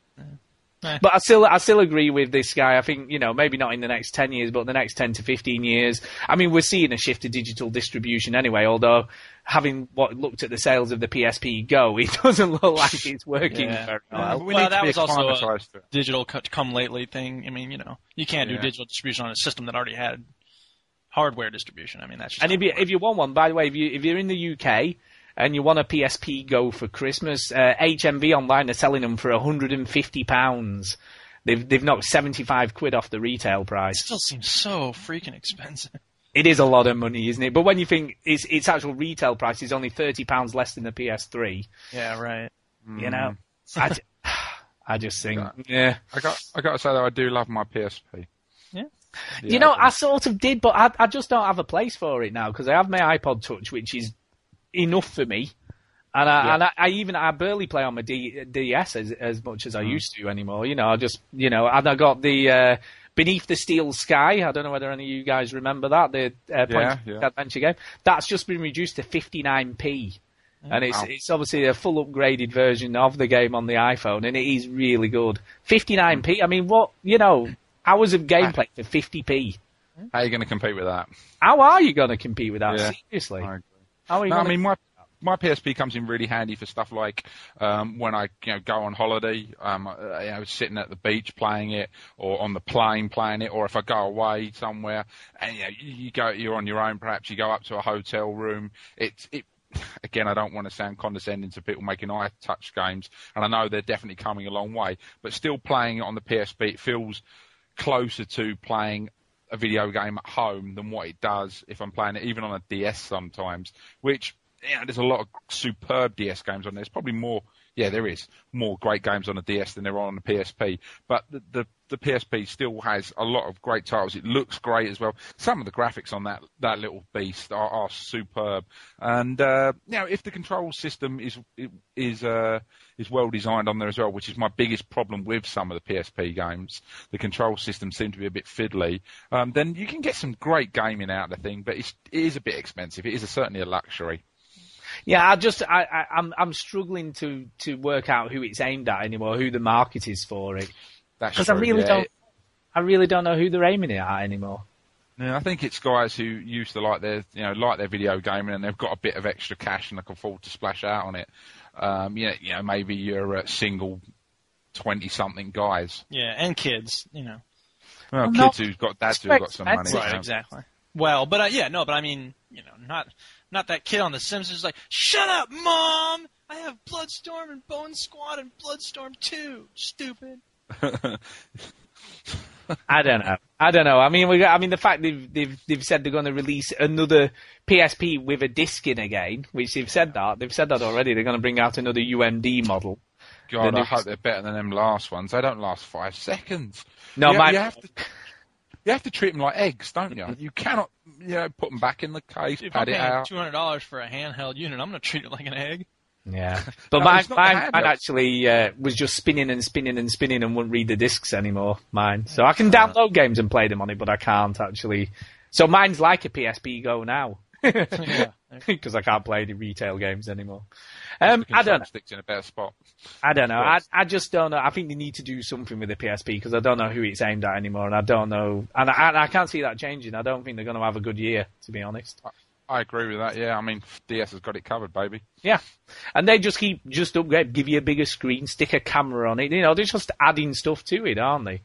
But I still, I still agree with this guy. I think, you know, maybe not in the next 10 years, but the next 10 to 15 years. I mean, we're seeing a shift to digital distribution anyway, although having what looked at the sales of the PSP Go, it doesn't look like it's working yeah. very well. We well, that was also a digital come lately thing. I mean, you know, you can't yeah. do digital distribution on a system that already had hardware distribution. I mean, that's and if you, if you want one, by the way, if you if you're in the UK and you want a PSP Go for Christmas, uh, HMV online are selling them for 150 pounds. They've they've knocked 75 quid off the retail price. It still seems so freaking expensive. It is a lot of money, isn't it? But when you think its its actual retail price is only 30 pounds less than the PS3. Yeah, right. You know, I, I just think, yeah. I got I got to say though, I do love my PSP. Yeah. You know, I, I sort of did, but I, I just don't have a place for it now because I have my iPod Touch, which is enough for me. And I, yeah. and I, I, even I barely play on my D, DS as as much as I mm. used to anymore. You know, I just you know, and I got the uh, Beneath the Steel Sky. I don't know whether any of you guys remember that the uh, yeah, yeah. adventure game. That's just been reduced to 59p. And it's wow. it's obviously a full upgraded version of the game on the iPhone, and it is really good. 59p. I mean, what you know, hours of gameplay for 50p. How are you going to compete with that? How are you going to compete with that? Yeah. Seriously. I, no, I mean, my my PSP comes in really handy for stuff like um, when I you know go on holiday, um, uh, you know, sitting at the beach playing it, or on the plane playing it, or if I go away somewhere and you, know, you go, you're on your own. Perhaps you go up to a hotel room. It it again, I don't want to sound condescending to people making eye touch games, and I know they're definitely coming a long way, but still playing it on the PSP, it feels closer to playing a video game at home than what it does if I'm playing it even on a DS sometimes, which yeah, there's a lot of superb DS games on there. There's probably more. Yeah, there is more great games on the DS than there are on the PSP. But the, the the PSP still has a lot of great titles. It looks great as well. Some of the graphics on that that little beast are, are superb. And uh, know, if the control system is is uh, is well designed on there as well, which is my biggest problem with some of the PSP games, the control system seems to be a bit fiddly. Um, then you can get some great gaming out of the thing, but it's, it is a bit expensive. It is a, certainly a luxury. Yeah, I just I, I I'm I'm struggling to to work out who it's aimed at anymore, who the market is for it. Because I really yeah. don't I really don't know who they're aiming it at anymore. Yeah, I think it's guys who used to like their you know like their video gaming and they've got a bit of extra cash and they can afford to splash out on it. Um, you know, you know maybe you're a single twenty something guys. Yeah, and kids, you know. Well, well kids who've got dads who've got some money. Right, exactly. Well, but uh, yeah, no, but I mean, you know, not not that kid on The Simpsons like, shut up, mom! I have Bloodstorm and Bone Squad and Bloodstorm 2. Stupid. I don't know. I don't know. I mean, we got, I mean, the fact they've they've they've said they're going to release another PSP with a disc in again, which they've said that they've said that already. They're going to bring out another UMD model. God, I hope they're better than them last ones. They don't last five seconds. No, you, my, you have to you have to treat them like eggs, don't you? You cannot, you know, put them back in the case, if pad I'm it out. Two hundred dollars for a handheld unit. I'm going to treat it like an egg. Yeah, but no, mine, mine, mine actually uh, was just spinning and spinning and spinning and wouldn't read the discs anymore. Mine, so I can download games and play them on it, but I can't actually. So mine's like a PSP Go now. because I can't play any retail games anymore. Um, I don't know. Sticks in a better spot. I don't know. I, I just don't know. I think they need to do something with the PSP because I don't know who it's aimed at anymore, and I don't know. And I, I can't see that changing. I don't think they're going to have a good year, to be honest. I, agree with that. Yeah, I mean, DS has got it covered, baby. Yeah, and they just keep just upgrade, give you a bigger screen, stick a camera on it. You know, they're just adding stuff to it, aren't they?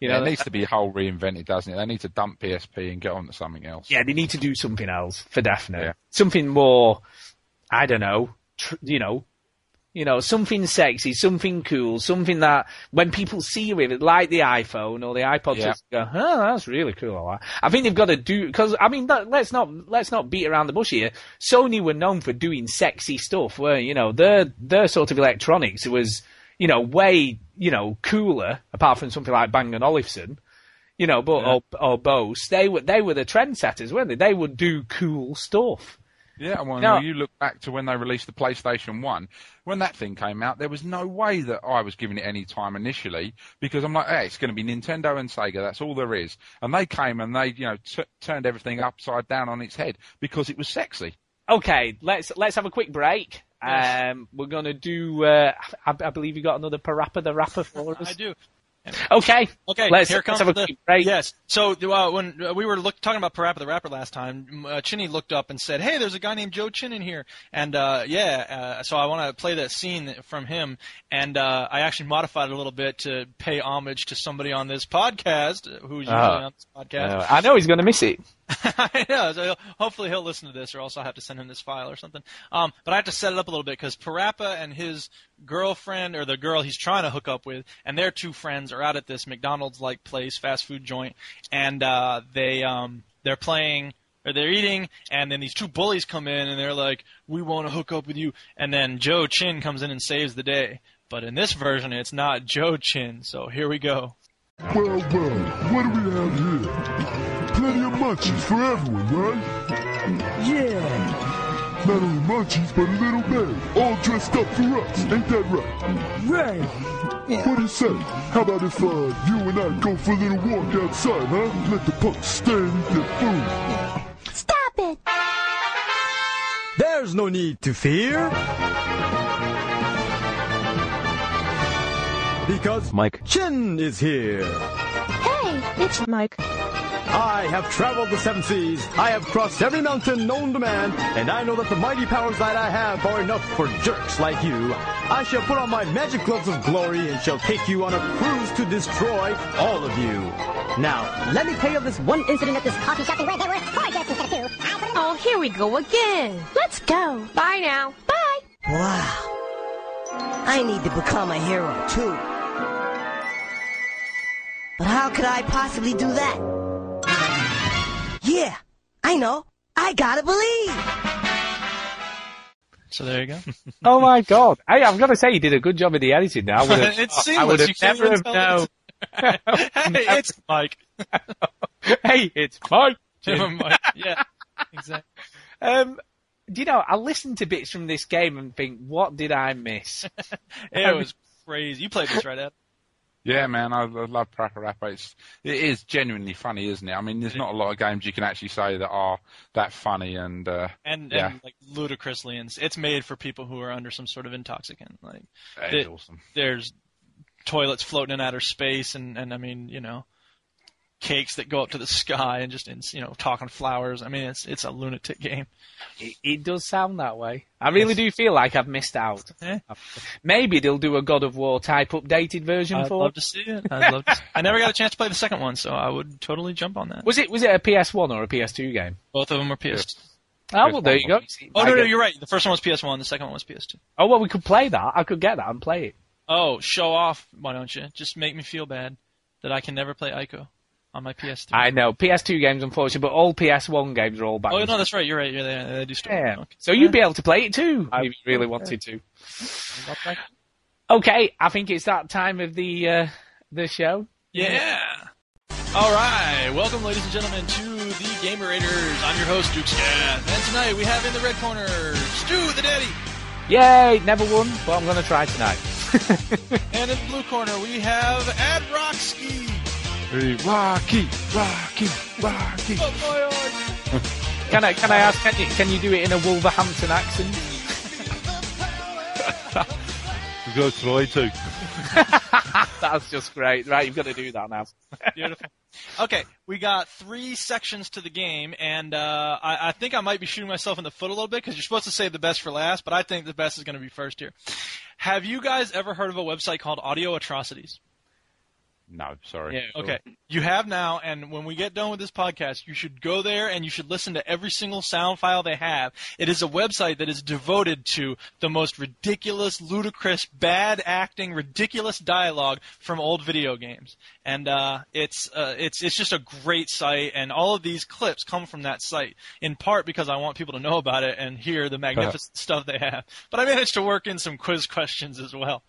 You know, yeah, it needs to be a whole reinvented, doesn't it? They need to dump PSP and get on to something else. Yeah, they need to do something else for definite. Yeah. Something more, I don't know, tr- you know, you know, something sexy, something cool, something that when people see you with it, like the iPhone or the iPod, yeah. go, "Oh, that's really cool." I think they've got to do because I mean, let's not let's not beat around the bush here. Sony were known for doing sexy stuff, where you know their their sort of electronics was you know, way, you know, cooler, apart from something like Bang & Olufsen, you know, but, yeah. or, or Bose, they were, they were the trendsetters, weren't they? They would do cool stuff. Yeah, well, now, you look back to when they released the PlayStation 1, when that thing came out, there was no way that I was giving it any time initially because I'm like, hey, it's going to be Nintendo and Sega, that's all there is. And they came and they, you know, t- turned everything upside down on its head because it was sexy. Okay, let's let's have a quick break. Yes. Um, we're going to do. Uh, I, I, believe you got another Parappa the Rapper for us. I do. Okay. Okay. Let's, here comes let's the, break. Yes. So uh, when we were look, talking about Parappa the Rapper last time, uh, Chinny looked up and said, "Hey, there's a guy named Joe Chin in here." And uh, yeah, uh, so I want to play that scene from him, and uh, I actually modified it a little bit to pay homage to somebody on this podcast who's usually uh, on this podcast. I know he's going to miss it. I know. So hopefully he'll listen to this, or else I'll have to send him this file or something. Um, but I have to set it up a little bit because Parappa and his girlfriend, or the girl he's trying to hook up with, and their two friends are out at this McDonald's-like place, fast food joint, and uh, they um, they're playing or they're eating, and then these two bullies come in and they're like, "We want to hook up with you," and then Joe Chin comes in and saves the day. But in this version, it's not Joe Chin. So here we go. Well, well, what do we have here? Plenty of munchies for everyone, right? Yeah. Not only munchies, but a little bag, all dressed up for us. Ain't that right? Right. Yeah. What do you say? How about if uh, you and I go for a little walk outside, huh? Let the punks stay and eat their food. Stop it! There's no need to fear. Because Mike Chin is here. Hey, it's Mike. I have traveled the seven seas. I have crossed every mountain known to man, and I know that the mighty powers that I have are enough for jerks like you. I shall put on my magic gloves of glory and shall take you on a cruise to destroy all of you. Now, let me tell you of this one incident at this coffee shop where there were four deaths instead of two. Oh, here we go again. Let's go. Bye now. Bye. Wow. I need to become a hero too. But how could I possibly do that? Yeah, I know. I gotta believe. So there you go. oh my god! Hey, I've got to say, you did a good job of the editing. Now, it's seamless. I would have never have known. hey, it's Mike. hey, it's Mike. Mike. Yeah, exactly. Um, do you know? I listened to bits from this game and think, what did I miss? it was crazy. You played this, right, Ed? Yeah, man, I, I love Parappa It's, it is genuinely funny, isn't it? I mean, there's not a lot of games you can actually say that are that funny and uh, and, yeah. and like ludicrously, and it's made for people who are under some sort of intoxicant. Like, it's awesome. There's toilets floating in outer space, and and I mean, you know, cakes that go up to the sky and just you know talking flowers. I mean, it's it's a lunatic game. It, it does sound that way. I really do feel like I've missed out. Yeah. Maybe they'll do a God of War type updated version I'd for. I'd love to see it. I'd love to. I never got a chance to play the second one, so I would totally jump on that. Was it was it a PS1 or a PS2 game? Both of them were PS. Oh well, there you go. Oh no, no, you're right. The first one was PS1. The second one was PS2. Oh well, we could play that. I could get that and play it. Oh, show off! Why don't you? Just make me feel bad that I can never play Ico on my PS3. I know PS2 games, unfortunately, but all PS1 games are all back. Oh no, that's right. You're right. You're there. They do story. Yeah. Okay. So you'd be able to play it too I, if you really wanted to. Okay, I think it's that time of the uh, the show. Yeah. All right, welcome, ladies and gentlemen, to the Gamer Raiders. I'm your host, Duke Scath, and tonight we have in the red corner Stu the Daddy. Yay! Never won, but I'm going to try tonight. and in the blue corner, we have Ad Rocksky. Hey, Rocky, Rocky, Rocky. can I can I ask? Can you can you do it in a Wolverhampton accent? we go try to. That's just great. Right, you've got to do that now. Beautiful. Okay, we got three sections to the game, and uh, I, I think I might be shooting myself in the foot a little bit because you're supposed to save the best for last, but I think the best is going to be first here. Have you guys ever heard of a website called Audio Atrocities? No, sorry. Yeah, okay. You have now, and when we get done with this podcast, you should go there and you should listen to every single sound file they have. It is a website that is devoted to the most ridiculous, ludicrous, bad acting, ridiculous dialogue from old video games. And uh, it's uh, it's it's just a great site, and all of these clips come from that site. In part because I want people to know about it and hear the magnificent stuff they have. But I managed to work in some quiz questions as well.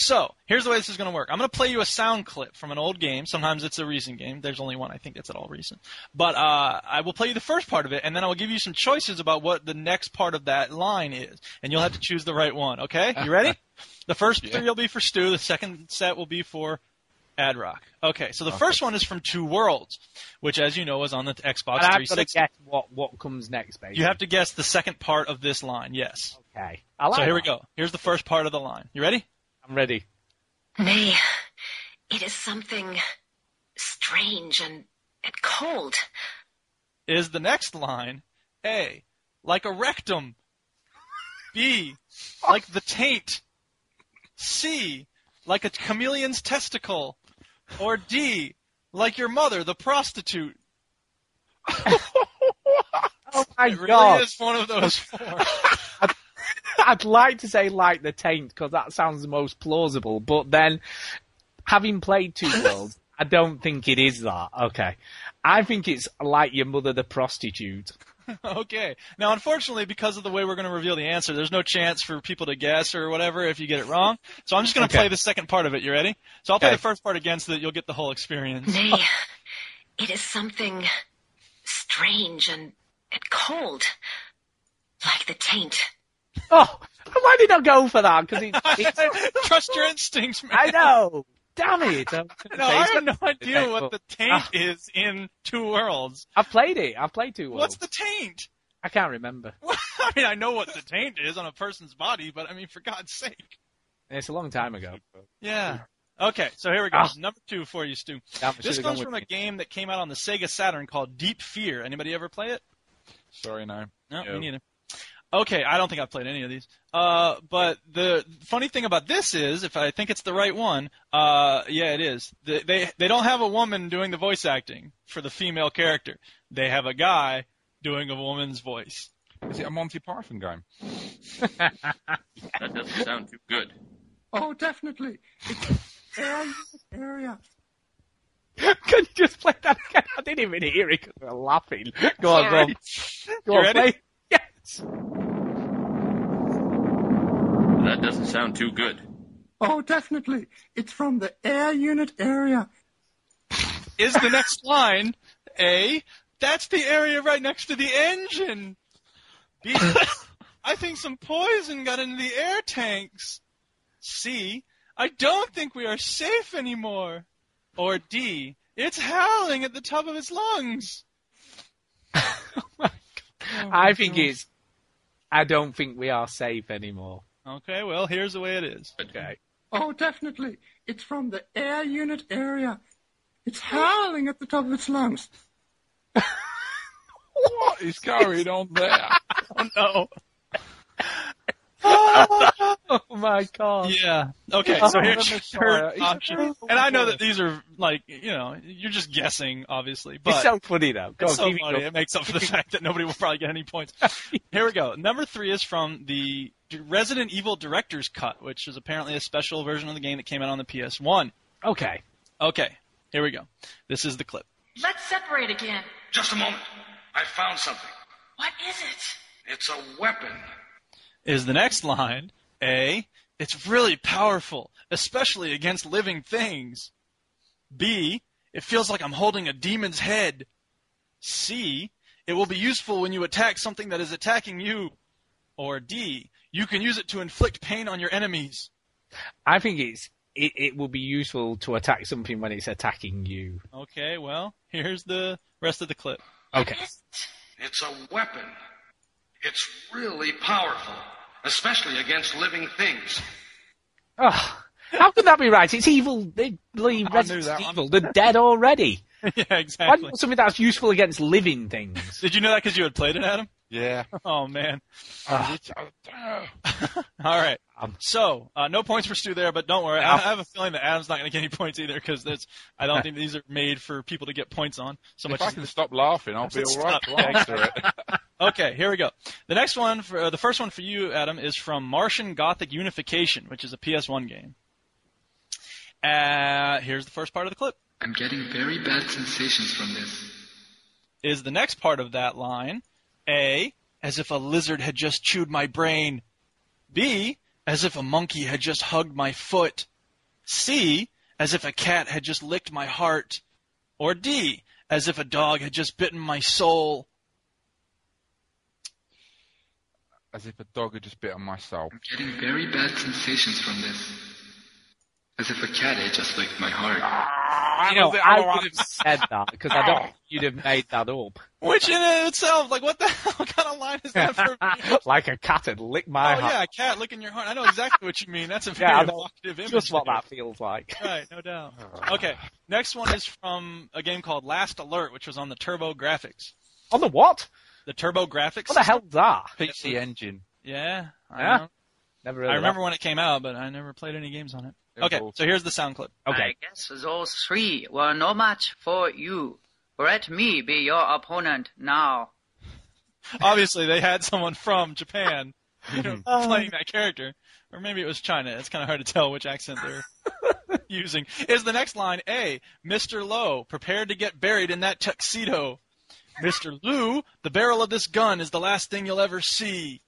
So here's the way this is going to work. I'm going to play you a sound clip from an old game. Sometimes it's a recent game. There's only one I think that's at all recent. But uh, I will play you the first part of it, and then I will give you some choices about what the next part of that line is, and you'll have to choose the right one. Okay? You ready? The first yeah. three will be for Stu. The second set will be for Adrock. Okay, so the okay. first one is from Two Worlds, which, as you know, is on the Xbox and 360. I've got to guess what what comes next, baby. You have to guess the second part of this line. Yes. Okay. Like so here that. we go. Here's the first part of the line. You ready? I'm ready. Nay, it is something strange and, and cold. Is the next line A, like a rectum. B, like the taint. C, like a chameleon's testicle. Or D, like your mother, the prostitute. oh my it really god! is one of those four. I'd like to say like the taint because that sounds the most plausible, but then having played Two Worlds, I don't think it is that. Okay. I think it's like your mother the prostitute. okay. Now, unfortunately, because of the way we're going to reveal the answer, there's no chance for people to guess or whatever if you get it wrong. So I'm just going to okay. play the second part of it. You ready? So I'll play okay. the first part again so that you'll get the whole experience. Nay, it is something strange and, and cold, like the taint. Oh, why did I go for that? Because it's, trust your instincts, man. I know. Damn it! no, I have no idea what the taint ah. is in Two Worlds. I've played it. I've played Two Worlds. What's the taint? I can't remember. I mean, I know what the taint is on a person's body, but I mean, for God's sake. It's a long time ago. Yeah. Okay, so here we go. Ah. Number two for you, Stu. this comes from a game that came out on the Sega Saturn called Deep Fear. Anybody ever play it? Sorry, no. No, me neither. Okay, I don't think I've played any of these. Uh, but the funny thing about this is, if I think it's the right one, uh, yeah, it is. They, they they don't have a woman doing the voice acting for the female character. They have a guy doing a woman's voice. Is it a Monty Python game? that doesn't sound too good. Oh, definitely. It's area. area. Can you just play that again? I didn't even hear it because we were laughing. Go on, Rob. Go you on, ready? play. Yes. That doesn't sound too good. Oh, definitely. It's from the air unit area. Is the next line A? That's the area right next to the engine. B. I think some poison got into the air tanks. C. I don't think we are safe anymore. Or D. It's howling at the top of its lungs. oh I think gosh. it's. I don't think we are safe anymore. Okay, well, here's the way it is. Okay. Oh, definitely. It's from the air unit area. It's howling at the top of its lungs. what is going on there? oh, no. oh my god. Yeah. Okay, so here's your third option. And I know that these are like, you know, you're just guessing, obviously. But it's so funny though. Go it's so funny. It makes up for the fact that nobody will probably get any points. Here we go. Number three is from the Resident Evil Director's Cut, which is apparently a special version of the game that came out on the PS1. Okay. Okay. Here we go. This is the clip. Let's separate again. Just a moment. I found something. What is it? It's a weapon. Is the next line. A. It's really powerful, especially against living things. B. It feels like I'm holding a demon's head. C. It will be useful when you attack something that is attacking you. Or D. You can use it to inflict pain on your enemies. I think it's it, it will be useful to attack something when it's attacking you. Okay, well, here's the rest of the clip. Okay. It's a weapon. It's really powerful, especially against living things. Oh, how could that be right? It's evil. They believe Resident that one. Evil. They're dead already. yeah, Why do you exactly. want something that's useful against living things? Did you know that because you had played it, Adam? Yeah. Oh man. It's- oh, All right. Um, So, uh, no points for Stu there, but don't worry. I, I have a feeling that Adam's not going to get any points either because I don't think these are made for people to get points on so if much. I as can stop laughing, I'll be all right. Stop. to answer it. Okay, here we go. The next one, for, uh, the first one for you, Adam, is from Martian Gothic Unification, which is a PS1 game. Uh, here's the first part of the clip. I'm getting very bad sensations from this. Is the next part of that line A, as if a lizard had just chewed my brain. B, as if a monkey had just hugged my foot. C, as if a cat had just licked my heart. Or D, as if a dog had just bitten my soul. As if a dog had just bit on my soul. I'm getting very bad sensations from this. As if a cat had just licked my heart. You know, I would have said that because I don't think you'd have made that up. Which in itself, like, what the hell kind of line is that for me? like a cat had licked my oh heart. yeah, a cat licking your heart. I know exactly what you mean. That's a very Yeah, I evocative image. Just what that feels like. Right, no doubt. Okay, next one is from a game called Last Alert, which was on the TurboGrafx. On the what? The TurboGrafx. What the hell's that? PC Engine. Yeah, I Yeah? know. Never heard I of remember when it came out, but I never played any games on it. It was Okay, so here's the sound clip. Okay. I guess those three were no match for you. Let me be your opponent now. Obviously, they had someone from Japan you know, Uh. playing that character, or maybe it was China. It's kind of hard to tell which accent they're using. Is the next line A? Mr. Lowe, prepared to get buried in that tuxedo. Mr. Liu, the barrel of this gun is the last thing you'll ever see.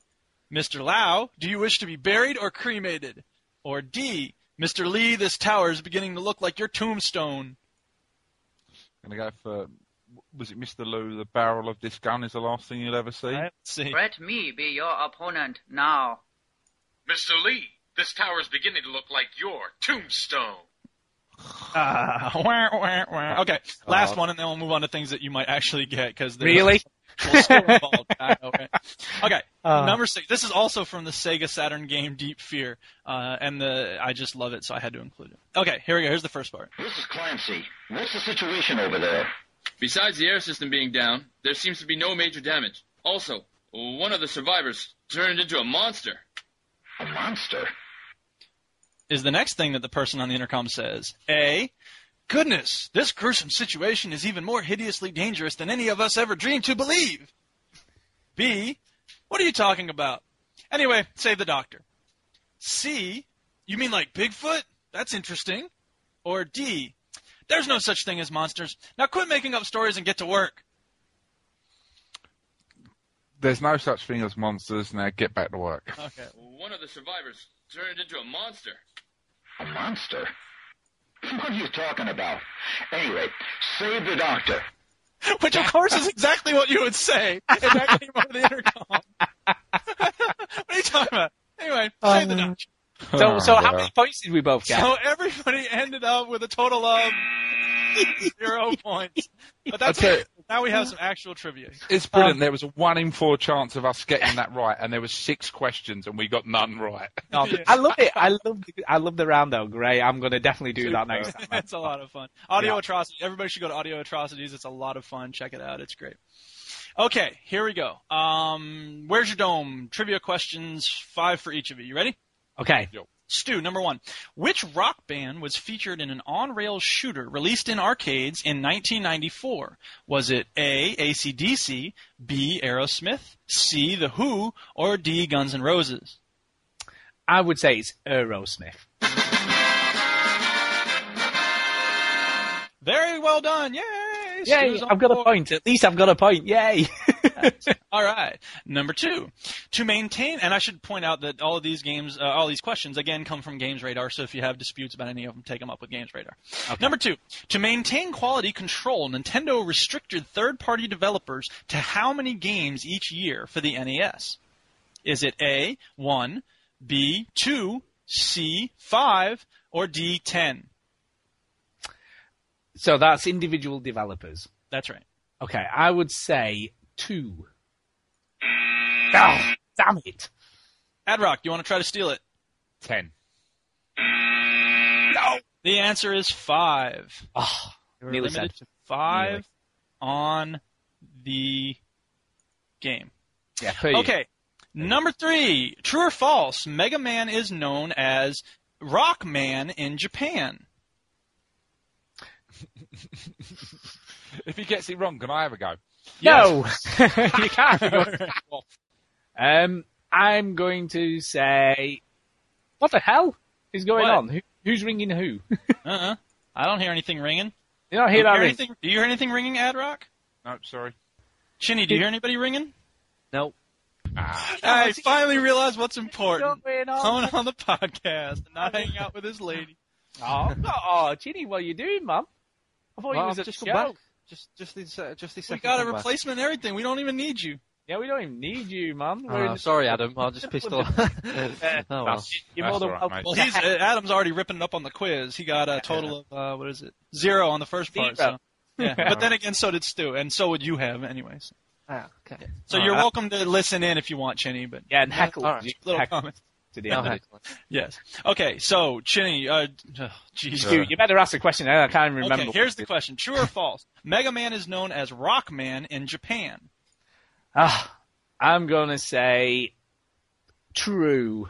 Mr. Lau, do you wish to be buried or cremated? Or D, Mr. Lee, this tower is beginning to look like your tombstone. Gonna go for. Was it Mr. Lou? The barrel of this gun is the last thing you'll ever see. Let's see. Let me be your opponent now. Mr. Lee, this tower is beginning to look like your tombstone. Ah, wah, wah, wah. Okay, last Oh. one, and then we'll move on to things that you might actually get because Really? Involved. I know, right? Okay, Uh. number six. This is also from the Sega Saturn game Deep Fear, uh, and the I just love it, so I had to include it. Okay, here we go. Here's the first part. This is Clancy. What's the situation over there? Besides the air system being down, there seems to be no major damage. Also, one of the survivors turned into a monster. A monster? Is the next thing that the person on the intercom says. A. Goodness, this gruesome situation is even more hideously dangerous than any of us ever dreamed to believe. B. What are you talking about? Anyway, save the doctor. C. You mean like Bigfoot? That's interesting. Or D. There's no such thing as monsters. Now quit making up stories and get to work. There's no such thing as monsters. Now get back to work. Okay. One of the survivors turned into a monster. A monster? What are you talking about? Anyway, save the doctor. Which of course is exactly what you would say if that came over the intercom. what are you talking about? Anyway, save the um, doctor. So, oh, so how Oh, many points did we both get? So everybody ended up with a total of zero points. But that's Okay. It. Now we have some actual trivia. It's brilliant. there was a one in four chance of us getting that right, and there was six questions, and we got none right. No, I love it. I love the, I love the round though. Great. I'm going to definitely do that next time. That's a lot of fun. Audio Yeah. Atrocity. Everybody should go to Audio Atrocities. It's a lot of fun. Check it out. It's great. Okay, here we go. Um, where's your dome? Trivia questions, five for each of you. You ready? Okay. Stu, number one. Which rock band was featured in an on-rail shooter released in arcades in 1994? Was it A, ACDC, B, Aerosmith, C, The Who, or D, Guns N' Roses? I would say it's Aerosmith. Very well done. Yay! Yay! Stu's on I've got a point. At least I've got a point. Yay! All right. Number two, to maintain, and I should point out that all of these games, uh, all these questions, again, come from Games Radar. So if you have disputes about any of them, take them up with Games Radar. Number two, to maintain quality control, Nintendo restricted third-party developers to how many games each year for the NES? Is it A, 1, B, 2, C, 5, or D, 10? So that's individual developers. That's right. Okay, I would say two. Oh, damn it. Adrock, you want to try to steal it? Ten. No. The answer is five. Ah, oh, You're nearly limited said. to five Nearly. on the game. Yeah, per year. Okay. Number three. True or false? Mega Man is known as Rock Man in Japan. If he gets it wrong, can I have a go? No, you can't. um, I'm going to say, what the hell is going What? on? Who, who's ringing who? Uh-uh. I don't hear anything ringing. You don't Do hear you that hear ring? anything? Do you hear anything ringing, Adrock? No, sorry. Chinny, do you hear anybody ringing? Nope. I finally realized what's important. going on? Coming on the podcast and not hanging out with his lady. Oh, oh, Ginny, what are you doing, Mum? I thought Well, you was I've at just the come show. back. Just, just this, uh, just this We second. got a come replacement and everything. We don't even need you. Yeah, we don't even need you, Mum. Oh, We're in the- sorry, Adam. I just pissed off. oh well. You're more than all right, welcome. mate. Well, he's uh, Adam's already ripping it up on the quiz. He got a total of uh, what is it? Zero on the first part. So. Yeah, but then again, so did Stu, and so would you have, anyways. Ah, okay. So you're welcome to listen in if you want, Chinny. But Yeah, and heckle. all right. You little heckle comment. To the No end. Yes. Okay. So Chinny, uh, oh, geez. You better ask the question. I can't even remember. Okay. Here's the question: True or false? Mega Man is known as Rock Man in Japan. Ah, I'm gonna say true.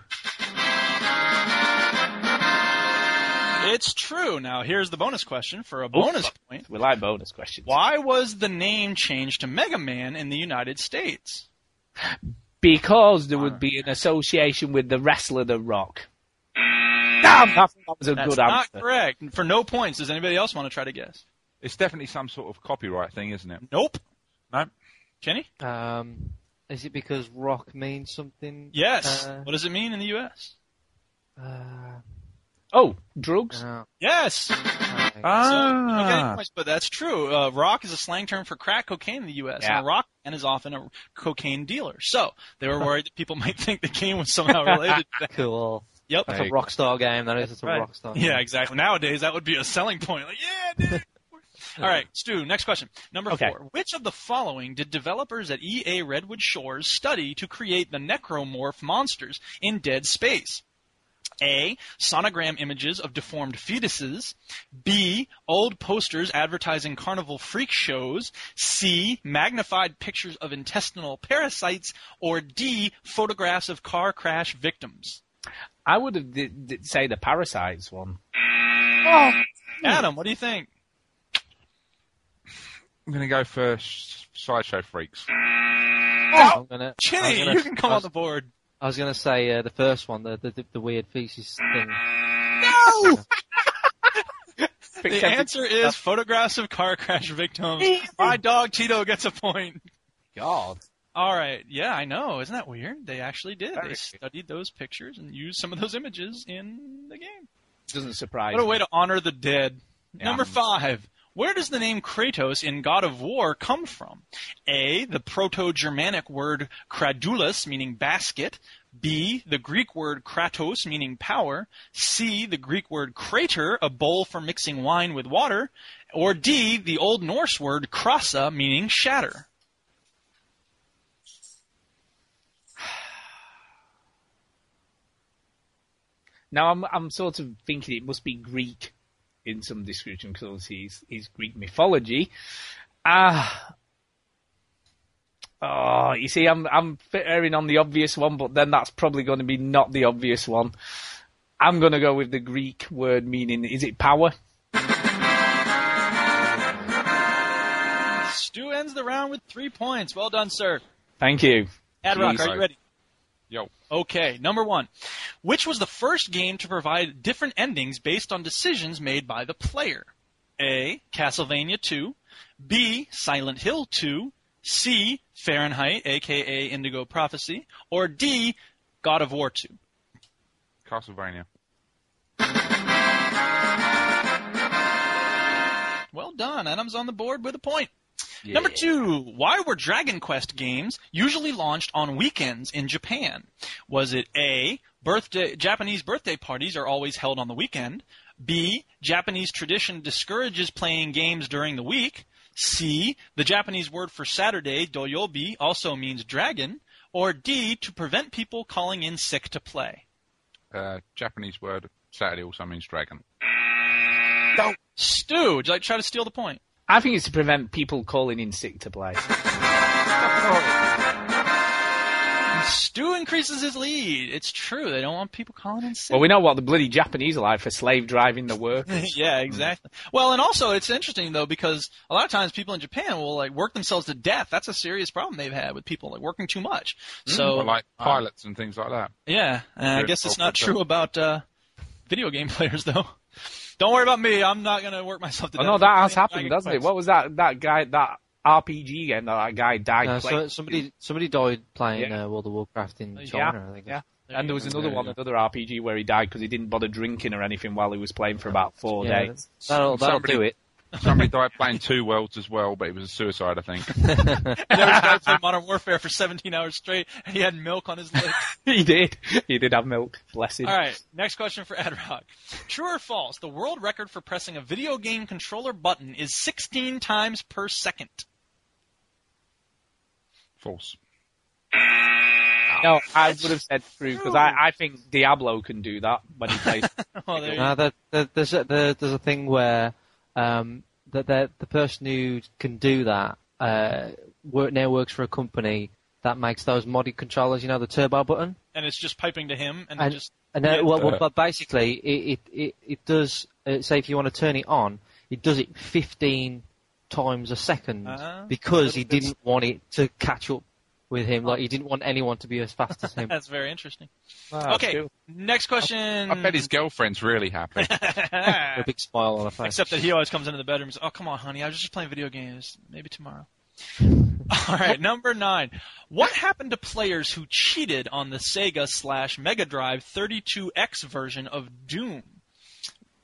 It's true. Now here's the bonus question for a bonus point. We like bonus questions. Why was the name changed to Mega Man in the United States? Because there would be an association with the wrestler The Rock. Damn, that was a That's good not answer. correct. For no points. Does anybody else want to try to guess? It's definitely some sort of copyright thing, isn't it? Nope. No. Kenny? Um, is it because rock means something? Yes. Uh, what does it mean in the U.S.? uh, Oh, drugs? no. Yes. Okay. So, you don't get any Ah. points, but that's true. Uh, rock is a slang term for crack cocaine in the U.S. Yeah. And a rock man is often a cocaine dealer. So they were worried that people might think the game was somehow related to that. Cool. Yep. That's Hey. a rock star game. That is. It's a Right. rock star. Yeah, exactly. Nowadays, that would be a selling point. Like, yeah, dude. All right, Stu, next question. Number Okay. four. Which of the following did developers at EA Redwood Shores study to create the necromorph monsters in Dead Space? A. Sonogram images of deformed fetuses. B. Old posters advertising carnival freak shows. C. Magnified pictures of intestinal parasites. Or D. Photographs of car crash victims. I would have d- d- say the parasites one. Oh. Adam, what do you think? I'm going to go for sh- Sideshow Freaks. Oh. I'm gonna, I was Chinny, gonna- you can come I on the board. I was gonna say uh, the first one, the the, the weird feces thing. No! the answer is photographs of car crash victims. My dog Tito gets a point. God. All right. Yeah, I know. Isn't that weird? They actually did. Very They studied those pictures and used some of those images in the game. Doesn't surprise What a me. way to honor the dead. Yeah. Number five. Where does the name Kratos in God of War come from? A. The Proto-Germanic word kradulus, meaning basket. B. The Greek word kratos, meaning power. C. The Greek word crater, a bowl for mixing wine with water. Or D. The Old Norse word krasa, meaning shatter. Now I'm I'm sort of thinking it must be Greek in some description because obviously he's, he's Greek mythology. Ah. oh, you see, I'm I'm erring on the obvious one, but then that's probably going to be not the obvious one. I'm going to go with the Greek word meaning is it power? Stu ends the round with three points. Well done, sir. Thank you. Adrock, are you ready? Yo. Okay, number one. Which was the first game to provide different endings based on decisions made by the player? A. Castlevania 2. B. Silent Hill 2. C. Fahrenheit, aka Indigo Prophecy. Or D. God of War 2. Castlevania. Well done. Adam's on the board with a point. Yeah. Number two, why were Dragon Quest games usually launched on weekends in Japan? Was it A, birthday, Japanese birthday parties are always held on the weekend? B, Japanese tradition discourages playing games during the week? C, the Japanese word for Saturday, doyobi, also means dragon? Or D, to prevent people calling in sick to play? Uh, Japanese word Saturday also means dragon. No. Stu, would you like to try to steal the point? I think it's to prevent people calling in sick to play. Stu increases his lead. It's true. They don't want people calling in sick. Well, we know what the bloody Japanese are like for slave driving the workers. yeah, exactly. Well, and also it's interesting though because a lot of times people in Japan will like work themselves to death. That's a serious problem they've had with people like working too much. So Or like uh, pilots and things like that. yeah, and I guess it's not true about uh, video game players though. Don't worry about me. I'm not gonna work myself to Oh death. no, that has happened, Dragon doesn't it? What was that? That guy, that RPG game that that guy died Uh, playing. so, somebody somebody died playing Yeah. uh, World of Warcraft in yeah, China. I think. yeah. There And there was another There one, another RPG where he died because he didn't bother drinking or anything while he was playing for about four Yeah, days. That'll, that'll Somebody- do it. Somebody died playing two worlds as well, but it was a suicide, I think. There was a guy playing Modern Warfare for 17 hours straight, and he had milk on his lips. he did. He did have milk. Bless him. All right, next question for Adrock. True or false? The world record for pressing a video game controller button is 16 times per second. False. No, I would have said true because I, I think Diablo can do that when he plays. Oh, there you No, there, there, there's a, there, there's a thing where um, that the the person who can do that uh, work, now works for a company that makes those modded controllers. You know, the turbo button. and it's just piping to him, and, And, just and Yeah. well, well, but basically, it it it, it does. Uh, say if you want to turn it on, it does it 15 times a second Ah. because he didn't want it to catch up with him. Like he didn't want anyone to be as fast as him. that's very interesting. Ah, okay, cool. next question. I bet his girlfriend's really happy. a big smile on her face. Except that he always comes into the bedroom and says, "Oh, come on, honey, I was just playing video games. Maybe tomorrow." All right, number nine. What happened to players who cheated on the Sega slash Mega Drive 32X version of Doom?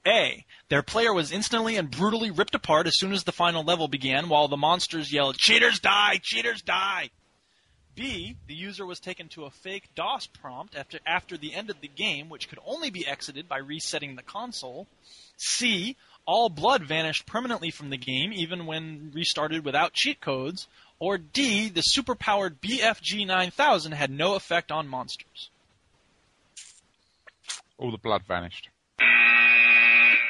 A. Their player was instantly and brutally ripped apart as soon as the final level began, while the monsters yelled, "Cheaters die! Cheaters die!" B. The user was taken to a fake DOS prompt after after the end of the game, which could only be exited by resetting the console. C. All blood vanished permanently from the game, even when restarted without cheat codes. Or D. The superpowered BFG 9000 had no effect on monsters. All the blood vanished.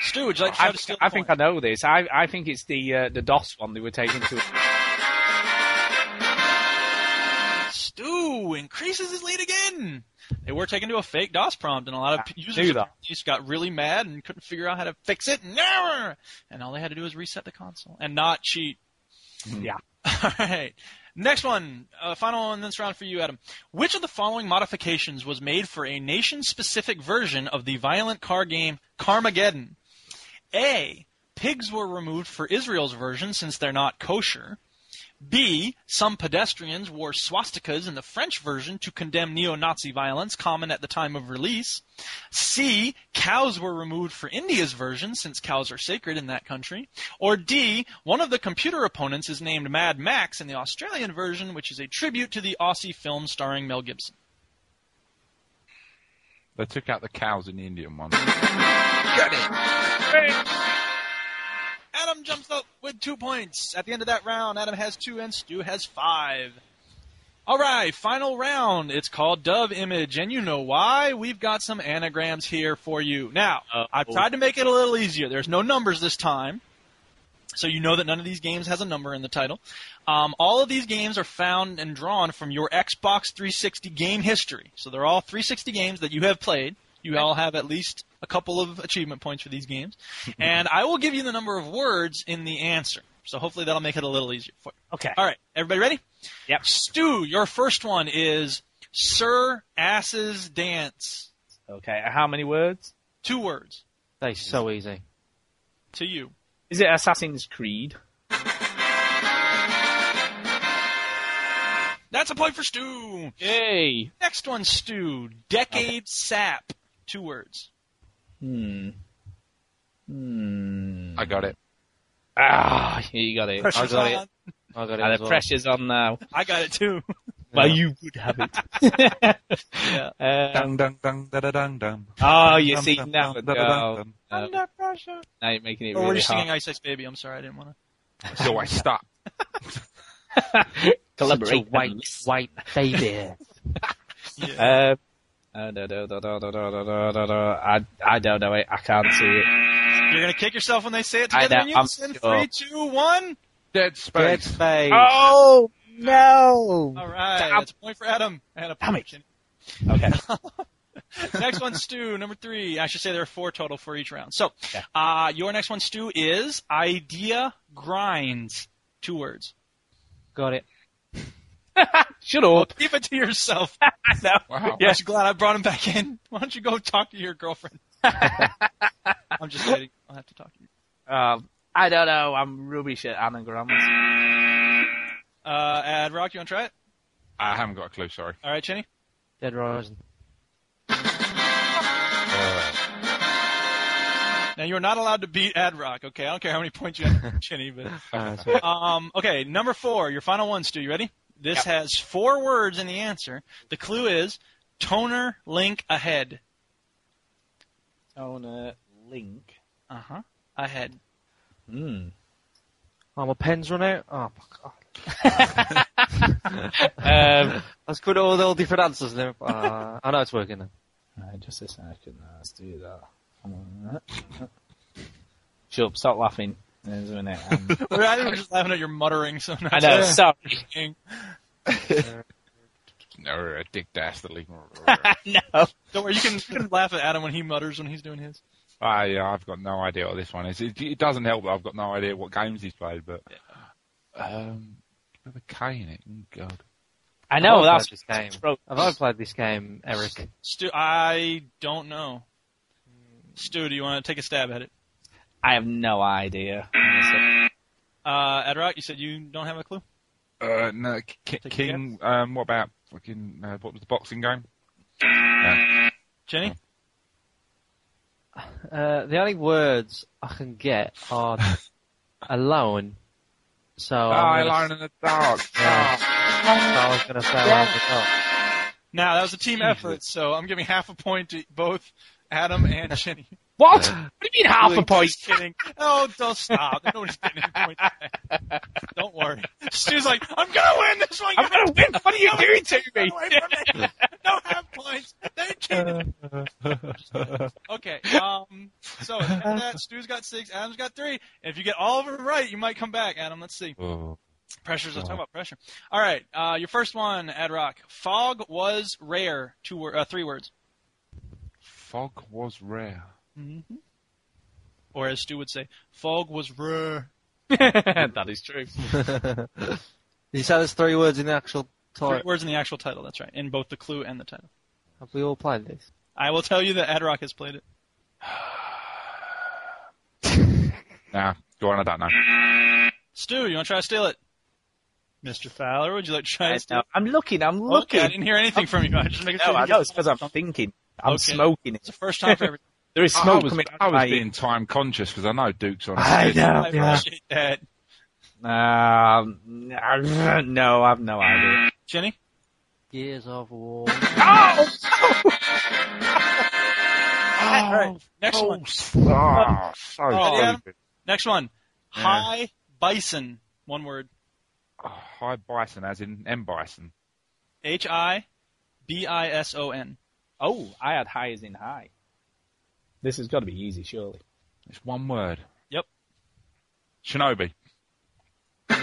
Stu, would you like to try I, to steal I think? I know this. I I think it's the uh, the DOS one they were taken to. Stu increases his lead again. They were taken to a fake DOS prompt, and a lot of p- users knew of that. just got really mad and couldn't figure out how to fix it. Never. And all they had to do was reset the console and not cheat. Yeah. All right. Next one, uh, final one in this round for you, Adam. Which of the following modifications was made for a nation-specific version of the violent car game Carmageddon? A. Pigs were removed for Israel's version since they're not kosher. B. Some pedestrians wore swastikas in the French version to condemn neo-Nazi violence common at the time of release. C. Cows were removed for India's version since cows are sacred in that country. Or D. One of the computer opponents is named Mad Max in the Australian version, which is a tribute to the Aussie film starring Mel Gibson. They took out the cows in the Indian one. Adam jumps up with two points. At the end of that round, Adam has two and Stu has five. All right, final round. It's called Dove Image, and you know why. We've got some anagrams here for you. Now, I've tried to make it a little easier. There's no numbers this time, so you know that none of these games has a number in the title. Um, all of these games are found and drawn from your Xbox 360 game history. So they're all 360 games that you have played. You all have at least a couple of achievement points for these games. and I will give you the number of words in the answer. So hopefully that'll make it a little easier for you. Okay. All right, everybody ready? Yep. Stu, your first one is Sir Ass's Dance. Okay. How many words? Two words They're so easy. to you. Is it Assassin's Creed? That's a point for Stu. Yay. Next one, Stu. Decade Sap. Two words. Hmm. Hmm. I got it. Ah, you got it. I got on. it. I got it. And as the well. pressure's on now. I got it too. Well, you would have it. yeah. Um, Dung dung dung da da dung dung. oh, you Dum, see dum, now. dum, da, da, no, dum, no. Under pressure. Now you're making it Oh, we're really just singing hard. Ice Ice Baby. I'm sorry, I didn't want to. So I stuck. Collaborate. Such a white, white baby. Yeah. Uh, I I don't know it. I can't see it. You're gonna kick yourself when they say it together. I know, I'm sure. Three, two, one. Dead space. Dead space. Oh no! All right, Damn. that's a point for Adam and a point. Okay. next one, Stu, number three. I should say there are four total for each round. So, okay. uh, your next one, Stu, is idea grinds. Two words. Got it. Shut up. Keep it to yourself. I know. Wow. I'm just glad I brought him back in. Why don't you go talk to your girlfriend? I'm just kidding. I'll have to talk to you. Um, I don't know. I'm rubbish at anagrams. Uh, Ad Rock, you want to try it? I haven't got a clue. Sorry. All right, Chinny. Dead Rising. Now you are not allowed to beat Ad Rock. Okay, I don't care how many points you have, Chinny, but Uh, Um, okay, number four, your final one, Stu. You ready? This has four words in the answer. The clue is toner link ahead. Toner link. Uh huh. Ahead. Hmm. oh, my pen's run out. Oh, my um, god. I was putting all the all different answers there. Uh, I know it's working now. right, just a second. Let's do that. Come on. Shut up. Stop laughing. There's a minute. Um, We're, I think we're just laughing at your muttering. So I know. Sorry. No, dick dastardly. no. Don't worry, you can, you can laugh at Adam when he mutters when he's doing his. I, uh, I've got no idea what this one is. It, it doesn't help that I've got no idea what games he's played, but um, with a K in it. Oh, God. I know. Have I That's played this game. Have I played this game, Eric? Stu, I don't know. Stu, do you want to take a stab at it? I have no idea. honestly. Uh, Ad Rock, you said you don't have a clue. Uh, no, K- King. Um, what about fucking? Uh, what was the boxing game? No. Chinny. Uh, the only words I can get are alone. So Oh, I'm gonna, Alone in the Dark. Yeah. so I was going to say alone in the dark. Now that was a team effort, so I'm giving half a point to both Adam and Chinny. What? What do you mean half a point? Just kidding. Oh, don't stop. Nobody's getting any points. Don't worry. Stu's like, I'm gonna win this one. I'm gonna win. What are you doing to me? Get away. Don't have points. They cheated. Okay. Um. So after that, Stu's got six. Adam's got three. And if you get all of them right, you might come back. Adam, let's see. Oh. Pressures. Let's talk about pressure. All right. Uh, your first one, Ad Rock. Fog was rare. Two. wor- Uh, three words. Fog was rare. Mm-hmm. Or as Stu would say, fog was rare. that is true. he said there's three words in the actual title. Three title. words in the actual title. That's right. In both the clue and the title. Have we all played this? I will tell you that Ad Rock has played it. Nah, go on. I don't know. Stu, you want to try to steal it? Mr. Fowler, would you like to try I to steal know. it? I'm looking. I'm Okay, looking. I didn't hear anything from you. I just making sure No, you I get know. It's because I'm thinking. I'm Okay. smoking it. It's the first time for everything. There is smoke I was, coming I out was of my being time conscious because I know Duke's on. a I schedule. know. Yeah. appreciate that. Um, no, I have no idea. Chinny? Gears of War. Oh! All right. Next one. Oh, so Oh, yeah. Next one. Yeah. High bison. One word. Oh, high bison, as in M bison. H I B I S O N. Oh, I had high as in high. This has got to be easy, surely. It's one word. Yep. Shinobi. Come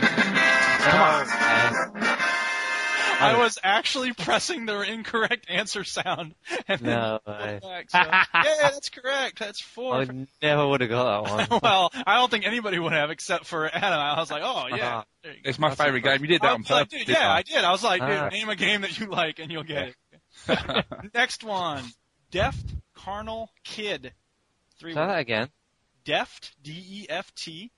on. I was actually pressing the incorrect answer sound. And No pulled way. back, so- yeah, that's correct. That's four. I never would have got that one. well, I don't think anybody would have except for Adam. I was like, oh yeah. Uh-huh. there you go. It's my That's favourite game. You did that I on was like, purpose. dude, yeah, I? I did. I was like, dude, Ah. name a game that you like and you'll get it. Next one. Deft Carnal Kid. Three Say that again. Deft, D E F T,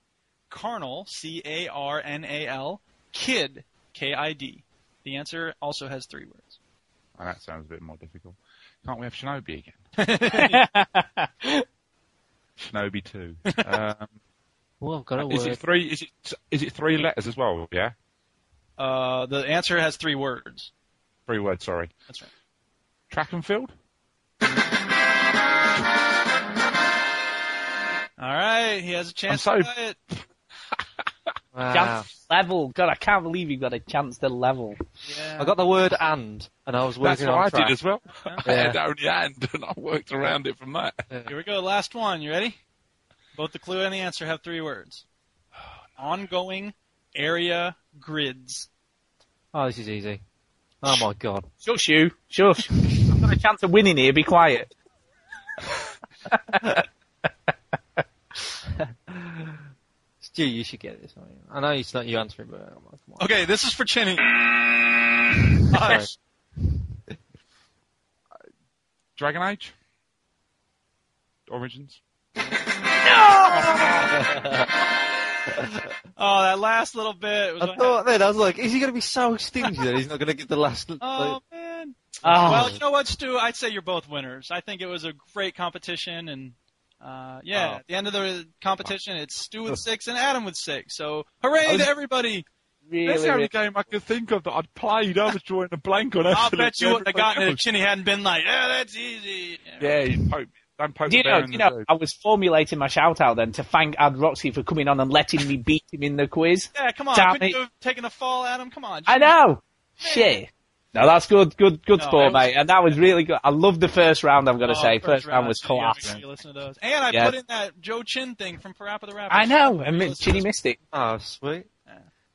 Carnal, C A R N A L, Kid, K I D. The answer also has three words. Oh, that sounds a bit more difficult. Can't we have Shinobi again? Shinobi 2. Um, Oh, I've got a is it three? Is it is it three letters as well? Yeah. Uh, the answer has three words. Three words. Sorry. That's right. Track and field. All right, he has a chance I'm to so- play it. Wow. Chance level. God, I can't believe you got a chance to level. Yeah. I got the word and, and I was working That's working what on I track. did as well. Yeah. I had only and, and I worked around it from that. Here we go. Last one. You ready? Both the clue and the answer have three words. Ongoing area grids. Oh, this is easy. Oh my god. Shush you. Shush. I've got a chance of winning here. Be quiet. Stu, you should get this. aren't you? I know it's not you answering, but oh come on. Come on. Okay, this is for Chinny. Sorry. Hush. Dragon Age. Origins. Oh, that last little bit. Was I thought then, I was like, is he going to be so stingy that he's not going to get the last... Oh man. Oh. Well, you know what, Stu? I'd say you're both winners. I think it was a great competition, and uh, yeah, Oh. at the end of the competition, it's Stu with six and Adam with six. So hooray to everybody! That's the only really. game I could think of that I'd played. I was drawing a blank on. I'll absolutely bet you wouldn't have gotten it if Chinny hadn't been like, yeah, that's easy. Yeah, you poke, don't poke Do you know, in you know, food. I was formulating my shout out then to thank Ad Roxy for coming on and letting me beat him in the quiz. Yeah, come on. Damn Couldn't it. you have taken a fall, Adam? Come on. I know. Shit. No, that's good, good, good No, sport, was- mate. And that was really good. I loved the first round. I'm gonna Oh, say, first round was so you gotta class. you listen to those. And I Yeah. put in that Joe Chin thing from Parappa the Rapper. I know, and Listen Chinny those. missed it. Oh, sweet.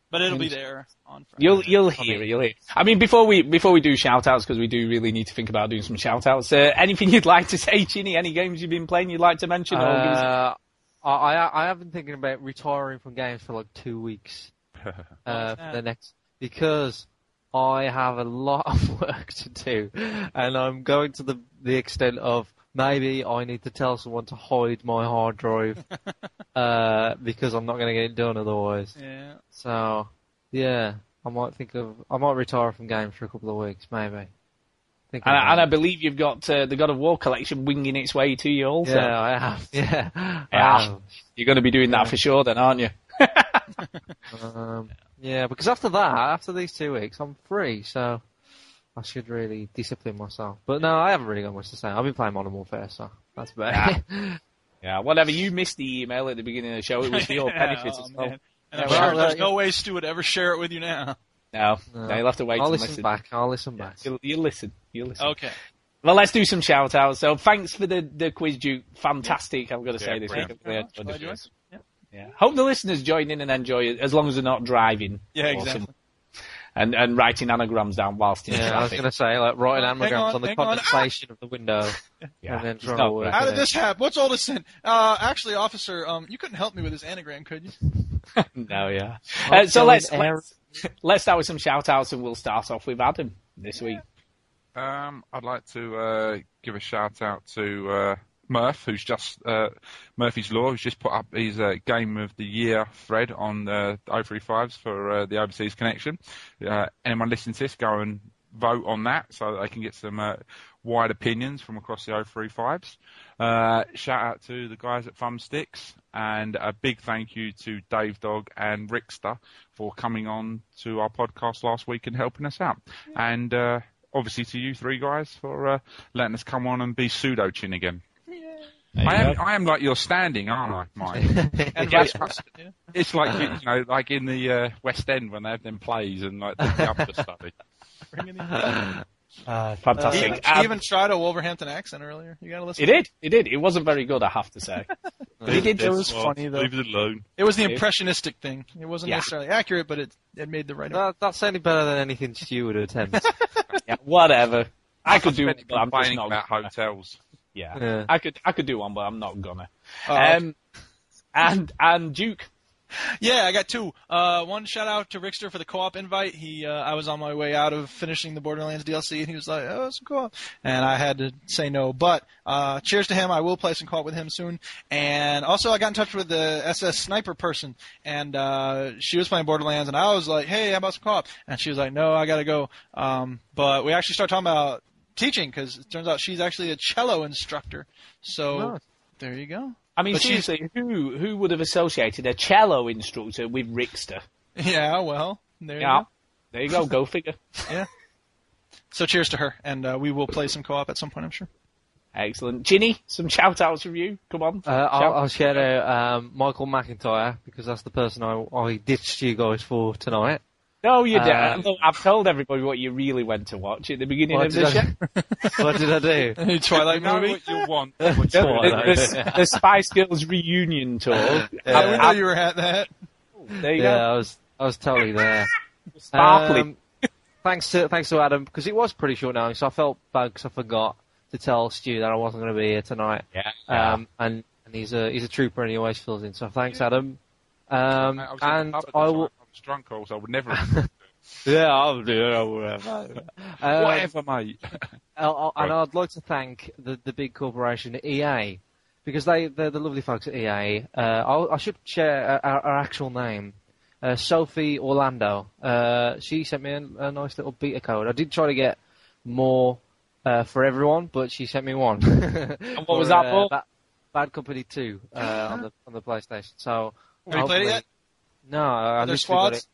But it'll be there on Friday. You'll you'll hear it. You'll hear. It. I mean, before we before we do shout outs, because we do really need to think about doing some shout outs. Uh, anything you'd like to say, Chinny? Any games you've been playing you'd like to mention? or give us- Uh, I, I I have been thinking about retiring from games for like two weeks. Uh, for the next because I have a lot of work to do, and I'm going to the the extent of maybe I need to tell someone to hide my hard drive uh, because I'm not going to get it done otherwise. Yeah. So yeah, I might think of I might retire from games for a couple of weeks, maybe. And, I, and I believe you've got uh, the God of War collection winging its way to you also. yeah, I have. Yeah, I Yeah. have. You're going to be doing that for sure, then, aren't you? Um, yeah, because after that, after these two weeks, I'm free, so I should really discipline myself. But no, I haven't really got much to say. I've been playing Modern Warfare, so that's about it. Yeah, whatever. You missed the email at the beginning of the show. It was for your Yeah, benefit oh, as well. man. And I'm Yeah, sure there's uh, no way Stu would ever share it with you now. No, No. no, you'll have to wait I'll listen, listen. back. I'll listen back. You'll, you'll listen. You'll listen. Okay. Well, let's do some shout outs. So thanks for the, the quiz, Duke. Fantastic, I've got to say Yeah, this brilliant. Yeah. Yeah. Hope the listeners join in and enjoy it, as long as they're not driving. Yeah, or exactly. some- And, and writing anagrams down whilst in Yeah, I was going to say, like, writing Hang anagrams on, on, the hang on. condensation of the window. Yeah, and then it's trying not to work. How did this happen? What's all this in? Uh, actually, officer, um, you couldn't help me with this anagram, could you? no, yeah. Uh, so let's, let's let's start with some shout outs and we'll start off with Adam this week. Um, I'd like to uh, give a shout out to uh, Murph, who's just uh, Murphy's Law, who's just put up his uh, Game of the Year thread on the o35s for uh, the Overseas Connection. Uh, anyone listening to this, go and vote on that so that they can get some uh, wide opinions from across the o35s. Uh, shout out to the guys at Thumbsticks and a big thank you to Dave Dog and Rickster for coming on to our podcast last week and helping us out. And uh, obviously to you three guys for uh, letting us come on and be pseudo chin again. There I am. I am like you're standing, aren't I, Mike? And Yeah. vice versa. Yeah. It's like you know, like in the uh, West End when they have them plays and like the upper study. Bringing in- Uh, He fantastic. even, Um, he even tried a Wolverhampton accent earlier. You gotta listen. He did. He did. It wasn't very good, I have to say. But he did. It was funny though. Leave it alone. It was the impressionistic thing. It wasn't Yeah. necessarily accurate, but it it made the right. That, that's certainly better than anything Stu would attempt. Yeah, whatever. I could do, it, but I'm just complaining not. about hotels. Yeah. Yeah. I could. I could do one, but I'm not gonna. Oh, Um, and and Duke. Yeah, I got two. Uh, one shout out to Rickster for the co-op invite. He, uh, I was on my way out of finishing the Borderlands DLC, and he was like, "Oh, some co-op," and I had to say no. But uh, cheers to him. I will play some co-op with him soon. And also, I got in touch with the SS Sniper person, and uh, she was playing Borderlands, and I was like, "Hey, how about some co-op?" And she was like, "No, I gotta go." Um, but we actually started talking about teaching because it turns out she's actually a cello instructor. So Nice. there you go. I mean, But she's- seriously, who who would have associated a cello instructor with Rickster? Yeah, well, there you Yeah. go. There you go. Go figure. Yeah. So cheers to her, and uh, we will play some co-op at some point, I'm sure. Excellent. Chinny, some shout outs from you. Come on. Uh, I'll, I'll shout out um, Michael McIntyre because that's the person I, I ditched you guys for tonight. No, you Uh, didn't. Look, I've told everybody what you really went to watch at the beginning of did the I- show. what did I do? Twilight movie. what you want. the, Twilight. the- the Spice Girls reunion tour. I didn't know you were at that. There you yeah, go. I was I was totally there. Sparkly. Um, thanks to thanks to Adam because it was pretty short now, So I felt bad because I forgot to tell Stu that I wasn't going to be here tonight. Yeah. Um, and and he's a he's a trooper and he always fills in. So thanks, Adam. Um, I was in the and pub at I time. will. Was drunk, also. I would never. have- Yeah, I'll do it. Whatever. Um, Whatever, mate. I'll- I'll- and I'd like to thank the, the big corporation EA because they they're the lovely folks at EA. Uh, I'll, I should share our, our actual name. Uh, Sophie Orlando. Uh, she sent me a, a nice little beta code. I did try to get more uh, for everyone, but she sent me one. and what was that for? Bad, Bad Company Two uh, on the on the PlayStation. So Have you played it yet? No, I Are there squads? it.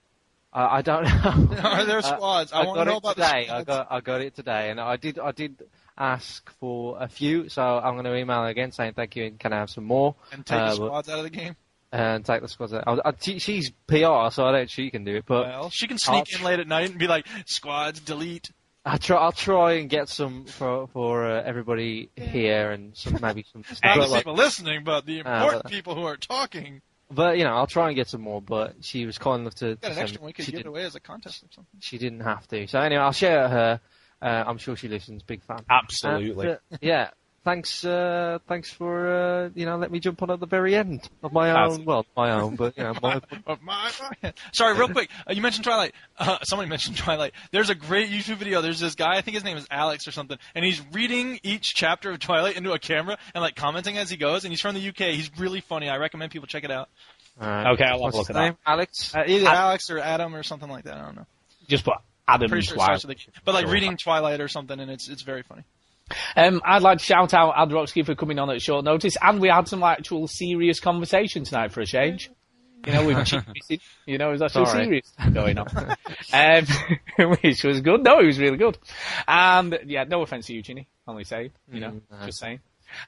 I, I don't know. Are there Uh, squads? I, I want got to know it about today. the I got I got it today, and I did I did ask for a few, so I'm going to email again saying thank you and can I have some more and take uh, the squads out of the game. and take the squads out. I, I, she's PR, so I don't. She can do it, but Well, she can sneak I'll- in late at night and be like, "Squads, delete." I try. I'll try and get some for for uh, everybody here and some maybe some. Not the like- people listening, but the Ah, important but- people who are talking. But you know, I'll try and get some more. But she was kind enough to. Got to an extra one we could she give it didn't- away as a contest or something. She didn't have to. So anyway, I'll share her. Uh, I'm sure she listens. Big fan. Absolutely. And, uh, yeah. Thanks. Uh, thanks for uh, you know let me jump on at the very end of my That's- own. Well, my own, but you know my. Of my, my- Sorry, real quick. Uh, you mentioned Twilight. Uh, somebody mentioned Twilight. There's a great YouTube video. There's this guy. I think his name is Alex or something, and he's reading each chapter of Twilight into a camera and like commenting as he goes. And he's from the UK. He's really funny. I recommend people check it out. Alright. Okay, I'll What's a look his at that. name? Alex. Uh, either Alex or Adam or something like that. I don't know. Just put Adam Pretty sure it Twilight. starts with a, but like reading Twilight or something, and it's it's very funny. Um, I'd like to shout out Adroxky for coming on at short notice, and we had some actual serious conversation tonight for a change. You know, we've cheated. You know, it was actually Sorry. serious going on, um, which was good. No, it was really good. And yeah, no offense to you, Chinny. Only saying, you know, Mm, just saying.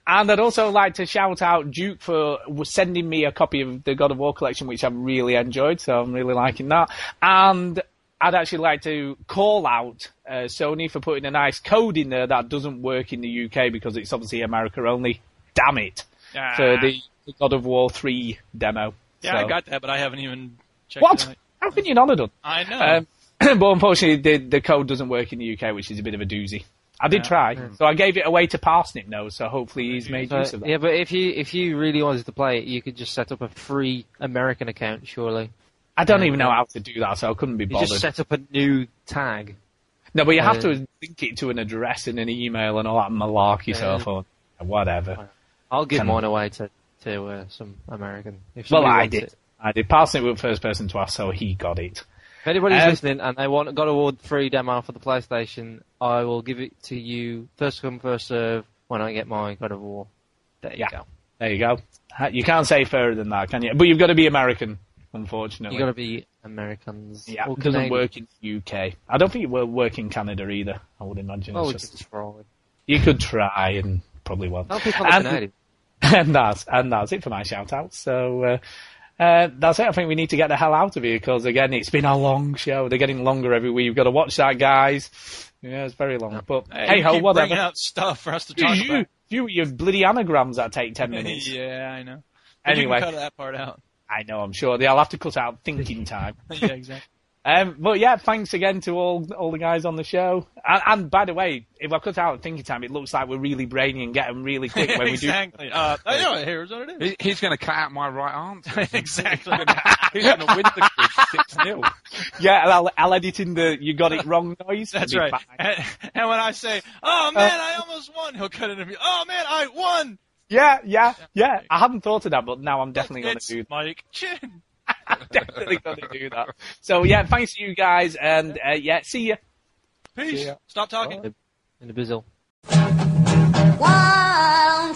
And I'd also like to shout out Duke for sending me a copy of the God of War collection, which I've really enjoyed. So I'm really liking that. And I'd actually like to call out uh, Sony for putting a nice code in there that doesn't work in the UK because it's obviously America only. Damn it! Ah. For the the God of War 3 demo. Yeah, I got that, but I haven't even checked What? it out. How can you not have done? I know. Um, but unfortunately, the, the code doesn't work in the UK, which is a bit of a doozy. I did Yeah. try, so I gave it away to Parsnip Nose, so hopefully he's made So, use of that. yeah, but if you if you really wanted to play it, you could just set up a free American account, surely. I don't even know how to do that, so I couldn't be You bothered. just set up a new tag. no, but you have to link it to an address and an email and all that malarkey, so whatever. I'll give Can- mine away to to uh, some American. If Well, I did. it. I did. Parsnip was the first person to ask, so he got it. If anybody's Um, listening and they want God of War free demo for the PlayStation, I will give it to you first come first serve when I get my God of War. There you Yeah. go. There you go. You can't say fairer than that, can you? But you've got to be American, unfortunately. You got to be Americans. Yeah, or it doesn't work in the UK. I don't think it will work in Canada either. I would imagine. Oh, it's we just, can try. you could try and probably won't. I'll pick on the And- Canadian. and that's and that's it for my shout out. So uh, uh, that's it. I think we need to get the hell out of here because again, it's been a long show. They're getting longer every week. You've got to watch that, guys. Yeah, it's very long. But hey you ho, keep whatever. bringing out stuff for us to talk You, about. you, your bloody anagrams that take ten minutes. yeah, I know. But Anyway. you can cut that part out. I know, I'm sure. I'll have to cut out thinking time. yeah, exactly. Um, but yeah, thanks again to all all the guys on the show. And, and by the way, if I cut out thinking time, it looks like we're really brainy and getting really quick when we do. exactly. Uh, I know. Here's what it is. He, he's going to cut out my right answer. exactly. he's going to win the quiz six 0 Yeah, and I'll, I'll edit in the "you got it wrong" noise. That's right. And, and when I say, "Oh man, I almost won," he'll cut it and be, "Oh man, I won." Yeah, yeah, yeah. I hadn't thought of that, but now I'm definitely going to It's do. Mike Chin. I'm definitely going to do that. So yeah, thanks to you guys, and uh, yeah, see ya. Peace. Yeah. Stop talking. In the bizzle. While